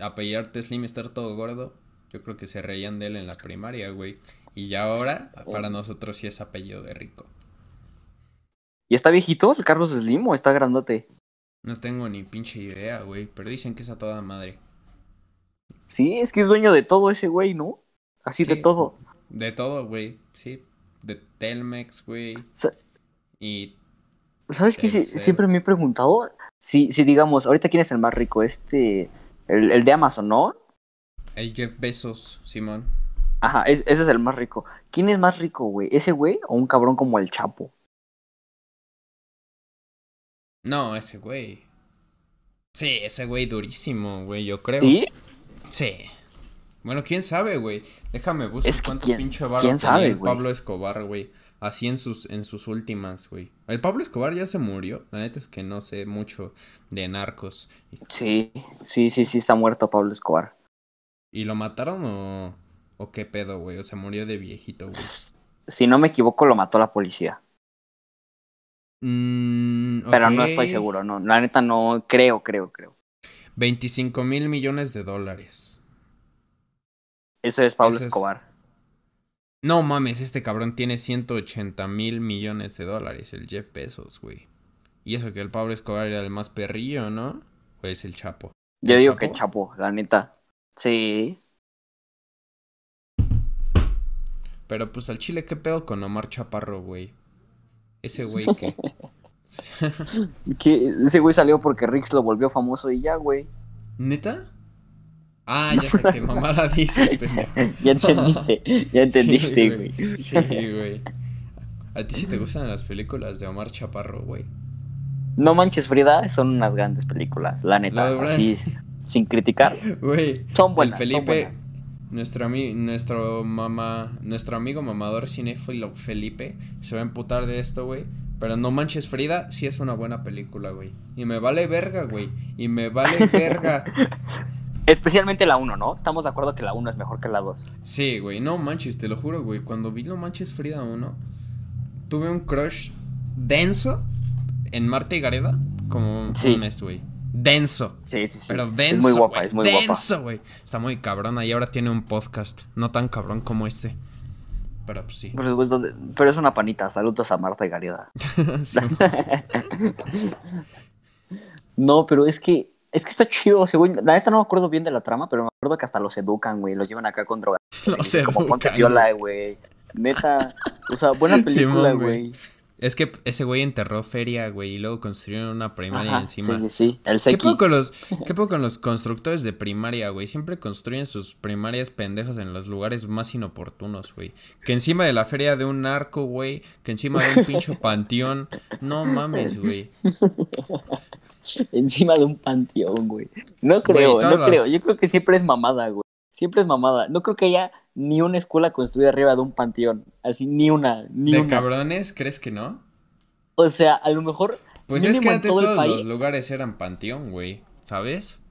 apellidarte Slim y estar todo gordo. Yo creo que se reían de él en la primaria, güey. Y ya ahora, para nosotros sí es apellido de rico. ¿Y está viejito el Carlos Slim o está grandote? No tengo ni pinche idea, güey. Pero dicen que es a toda madre. Sí, es que es dueño de todo ese güey, ¿no? Así de todo. De todo, güey. Sí. De Telmex, güey. Sa- Y ¿Sabes qué? Siempre me he preguntado si, si digamos, ahorita quién es el más rico, este, el, el de Amazon, ¿no? el Jeff Bezos, Simón. Ajá, es- ese es el más rico. ¿Quién es más rico, güey? ¿Ese güey o un cabrón como el Chapo? No, ese güey. Sí, ese güey durísimo, güey, yo creo. ¿Sí? Sí. Bueno, quién sabe, güey. Déjame buscar Es que cuánto quién- pinche barro quién sabe, el. Pablo Escobar, güey. Así en sus, en sus últimas, güey. El Pablo Escobar ya se murió. La neta es que no sé mucho de narcos. Sí, sí, sí, sí, está muerto Pablo Escobar. ¿Y lo mataron o, o qué pedo, güey? O se murió de viejito, güey. Si no me equivoco, lo mató la policía. Mm, Pero no estoy seguro, no. La neta no, creo, creo, creo. 25 mil millones de dólares. Eso es Pablo es- Escobar. No mames, este cabrón tiene 180 mil millones de dólares, el Jeff Bezos, güey. Y eso que el Pablo Escobar era el más perrillo, ¿no? O es el Chapo. Yo ¿El digo Chapo? que Chapo, la neta. Sí. Pero pues al chile, ¿qué pedo con Omar Chaparro, güey? Ese güey que... Que ese güey salió porque Rix lo volvió famoso y ya, güey. ¿Neta? Ah, ya sé qué mamada dices, pendejo. Ya entendiste, ya entendiste, Sí, güey. Sí, güey. ¿A ti sí te gustan las películas de Omar Chaparro, güey? No manches Frida, son unas grandes películas, la neta. La así, sin criticar. Güey, Son buenas. son Felipe, buenas. nuestro, ami- nuestro, mamá, nuestro amigo mamador cinéfilo Felipe, se va a emputar de esto, güey. Pero no manches Frida, sí es una buena película, güey. Y me vale verga, güey. Y me vale verga. Especialmente la 1, ¿no? Estamos de acuerdo que la 1 es mejor que la 2. Sí, güey, no manches, te lo juro, güey. Cuando vi No Manches Frida 1, tuve un crush denso en Marta y Gareda como Sí. un mes, güey. Denso. Sí, sí, sí. Pero es denso. muy guapa, es muy guapa. denso, güey. Está muy cabrona y ahora tiene un podcast. No tan cabrón como este. Pero pues sí. Pero, pues, ¿dónde- pero es una panita. Saludos a Marta y Garida. Sí. No, pero es que es que está chido, según la neta no me acuerdo bien de la trama, pero me acuerdo que hasta los educan, güey, los llevan acá con drogas. Los como ponte educan, viola, güey. Neta, o sea, buena película, güey. Es que ese güey enterró feria, güey, y luego construyeron una primaria Ajá, encima. Sí, sí, sí, el ¿Qué poco los, qué poco con los constructores de primaria, güey? Siempre construyen sus primarias pendejas en los lugares más inoportunos, güey. Que encima de la feria de un narco, güey. Que encima de un pinche panteón. No mames, güey. Encima de un panteón, güey. No creo, no creo. Yo creo que siempre es mamada, güey. Siempre es mamada. No creo que haya ni una escuela construida arriba de un panteón. Así, ni una, ni ¿De una. cabrones? ¿Crees que no? O sea, a lo mejor. Pues es que antes todos los lugares eran panteón, güey. ¿Sabes?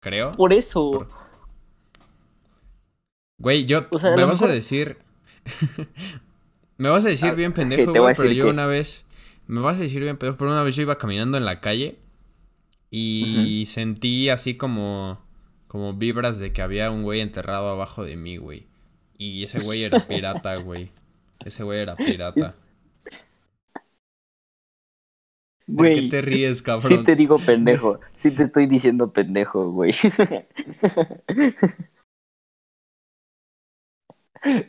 Creo. Por eso. Por- Güey, yo. O sea, a me vas a decir. me vas a decir Ah, bien pendejo, güey, pero yo que- una vez. Me vas a decir bien pero una vez yo iba caminando en la calle. Y sentí así como. Como vibras de que había un güey enterrado abajo de mí, güey. Y ese güey era pirata, güey. Ese güey era pirata. ¿De qué Güey. te ríes, Sí cabrón? te digo pendejo. Sí te estoy diciendo pendejo, güey.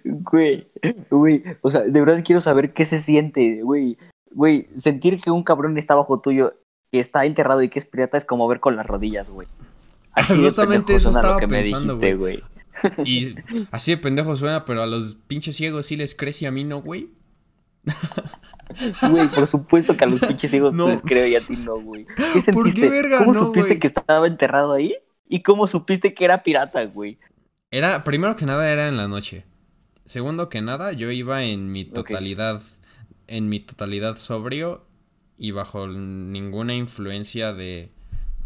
Güey, güey, o sea, de verdad quiero saber qué se siente, güey. Güey, sentir que un cabrón está bajo tuyo, que está enterrado y que es pirata es como ver con las rodillas, güey. Así Justamente eso estaba que pensando, güey. Y así de pendejo suena, pero a los pinches ciegos sí les crece y a mí no, güey. Güey, por supuesto que a los pinches ciegos No. les creo y a ti no, güey. ¿Qué ¿Por qué verga ¿Cómo no, supiste que estaba enterrado ahí? ¿Y cómo supiste que era pirata, güey? Era, primero que nada era en la noche. Segundo que nada, yo iba en mi totalidad, en mi totalidad sobrio y bajo ninguna influencia de,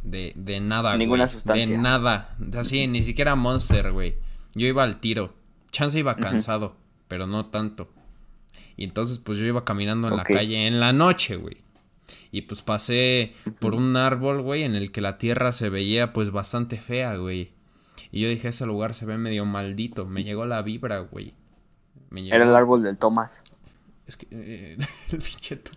de, de nada, Ninguna sustancia. De nada. Así, ni siquiera Monster, güey. Yo iba al tiro. Chance iba cansado, pero no tanto. Y entonces, pues yo iba caminando en la calle en la noche, güey. Y pues pasé por un árbol, güey, en el que la tierra se veía pues bastante fea, güey. Y yo dije, ese lugar se ve medio maldito. Me llegó la vibra, güey. Llegó... Era el árbol del Tomás. Es que... eh, el pinche to-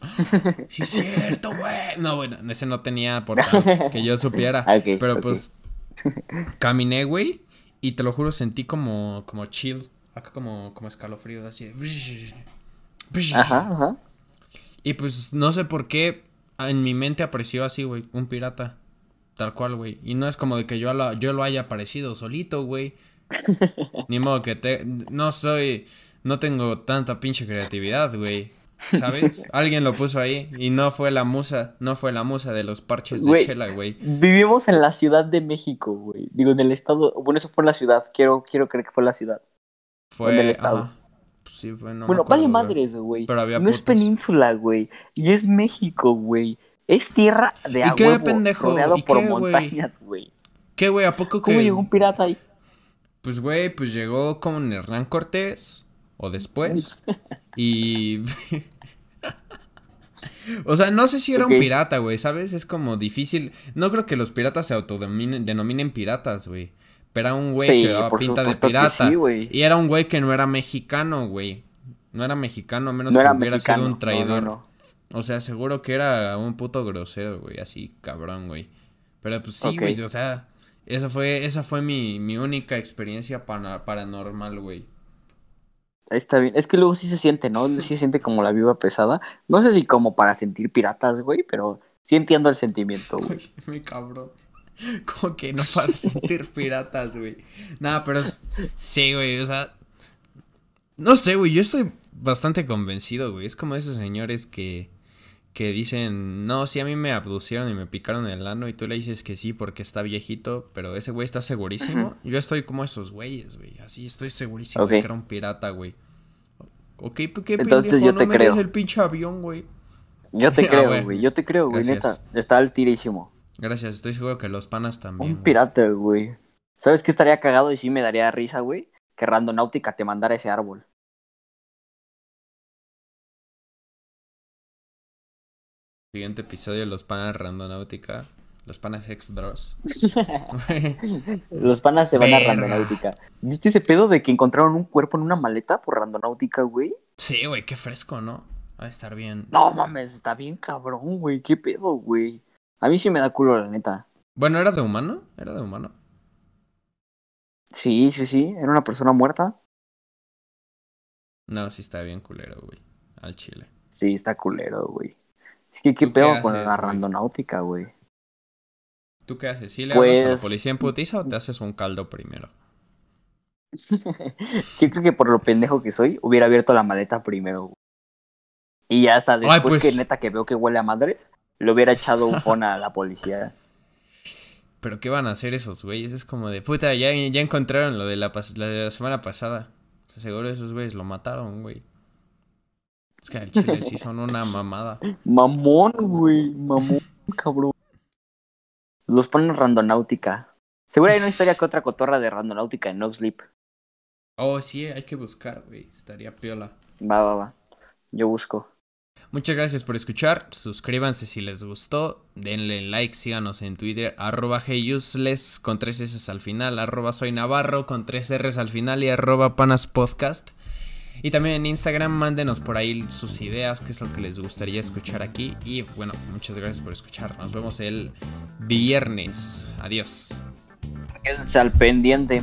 Sí, es cierto, güey. No, bueno, ese no tenía portal que yo supiera. Pero pues Caminé, güey, y te lo juro, sentí como, como chill, acá como, como escalofrío, así de... Ajá, ajá. Y pues no sé por qué en mi mente apareció así, güey, un pirata. Tal cual, güey. Y no es como de que yo lo, yo lo haya aparecido solito, güey. Ni modo que te... No soy... No tengo tanta pinche creatividad, güey. ¿Sabes? Alguien lo puso ahí y no fue la musa, no fue la musa de los parches de chela, güey. Vivimos en la Ciudad de México, güey. Digo, en el estado. Bueno, eso fue en la ciudad. Quiero, quiero creer que fue la ciudad. Fue en el estado. ajá. Pues sí, fue, no bueno, acuerdo, vale madres, güey. Pero había No es península, güey. Y es México, güey. Es tierra de ¿Y a qué, pendejo? rodeado ¿Y por qué, montañas, güey. ¿Qué, güey? ¿A poco que...? ¿Cómo llegó un pirata ahí? Pues, güey, pues llegó como en Hernán Cortés o después. y... o sea, no sé si era un pirata, güey, ¿sabes? Es como difícil. No creo que los piratas se autodenominen denominen piratas, güey. Pero era un güey Sí, que daba pinta de pirata. sí, güey. y era un güey que no era mexicano, güey. No era mexicano, a menos No que era hubiera mexicano. sido un traidor. No, no, no. O sea, seguro que era un puto grosero, güey, así cabrón, güey. Pero pues sí, güey, o sea, esa fue, esa fue mi, mi única experiencia paranormal, güey. Está bien. Es que luego sí se siente, ¿no? Sí se siente como la viva pesada. No sé si como para sentir piratas, güey, pero sí entiendo el sentimiento, güey. Uy, mi cabrón. Como que no para sentir piratas, güey. Nada, pero sí, güey, o sea. No sé, güey, yo estoy bastante convencido, güey. Es como esos señores que, que dicen, no, sí, a mí me abducieron y me picaron el ano y tú le dices que sí porque está viejito, pero ese güey está segurísimo. Yo estoy como esos güeyes, güey. Así estoy segurísimo de que era un pirata, güey. Ok, ¿por qué Entonces pendejo? yo no te me creo. el pinche avión, güey. Yo te Ah, creo, güey. Yo te creo, güey, neta. Está altísimo. Gracias, estoy seguro que los panas también. Un pirata, güey. ¿Sabes qué estaría cagado y sí me daría risa, güey? Que Randonáutica te mandara ese árbol. Siguiente episodio, los panas randonáutica. Los panas ex Dross. Los panas se van a. Randonáutica. ¿Viste ese pedo de que encontraron un cuerpo en una maleta por Randonáutica, güey? sí, güey, qué fresco, ¿no? Va a estar bien. No mames, está bien cabrón, güey. ¿Qué pedo, güey? A mí sí me da culo, la neta. Bueno, ¿era de humano? ¿Era de humano? Sí, sí, sí. Era una persona muerta. No, sí está bien culero, güey. Al chile. Sí, está culero, güey. Que qué ¿Tú qué pedo con la randonáutica, güey. ¿Tú qué haces? ¿Sí le hablas a la Pues- policía en putiza o te haces un caldo primero? Yo creo que por lo pendejo que soy, hubiera abierto la maleta primero. güey. Y ya hasta después pues- que neta que veo que huele a madres, le hubiera echado un phone a la policía. ¿Pero qué van a hacer esos güeyes? Es como de puta, ya, ya encontraron lo de la, pas- la de la semana pasada. O sea, seguro esos güeyes lo mataron, güey. Es que chile sí son una mamada. Mamón, güey. Mamón, cabrón. Los ponen randonáutica. Seguro hay una historia que otra cotorra de randonáutica en No Sleep. Oh, sí, hay que buscar, güey. Estaría piola. Va, va, va. Yo busco. Muchas gracias por escuchar. Suscríbanse si les gustó. Denle like, síganos en Twitter. Arroba heyuseless con tres S al final. Arroba soy Navarro con tres R's al final. Y arroba panas podcast. Y también en Instagram mándenos por ahí sus ideas, qué es lo que les gustaría escuchar aquí. Y bueno, muchas gracias por escuchar. Nos vemos el viernes. Adiós. Quédense al pendiente.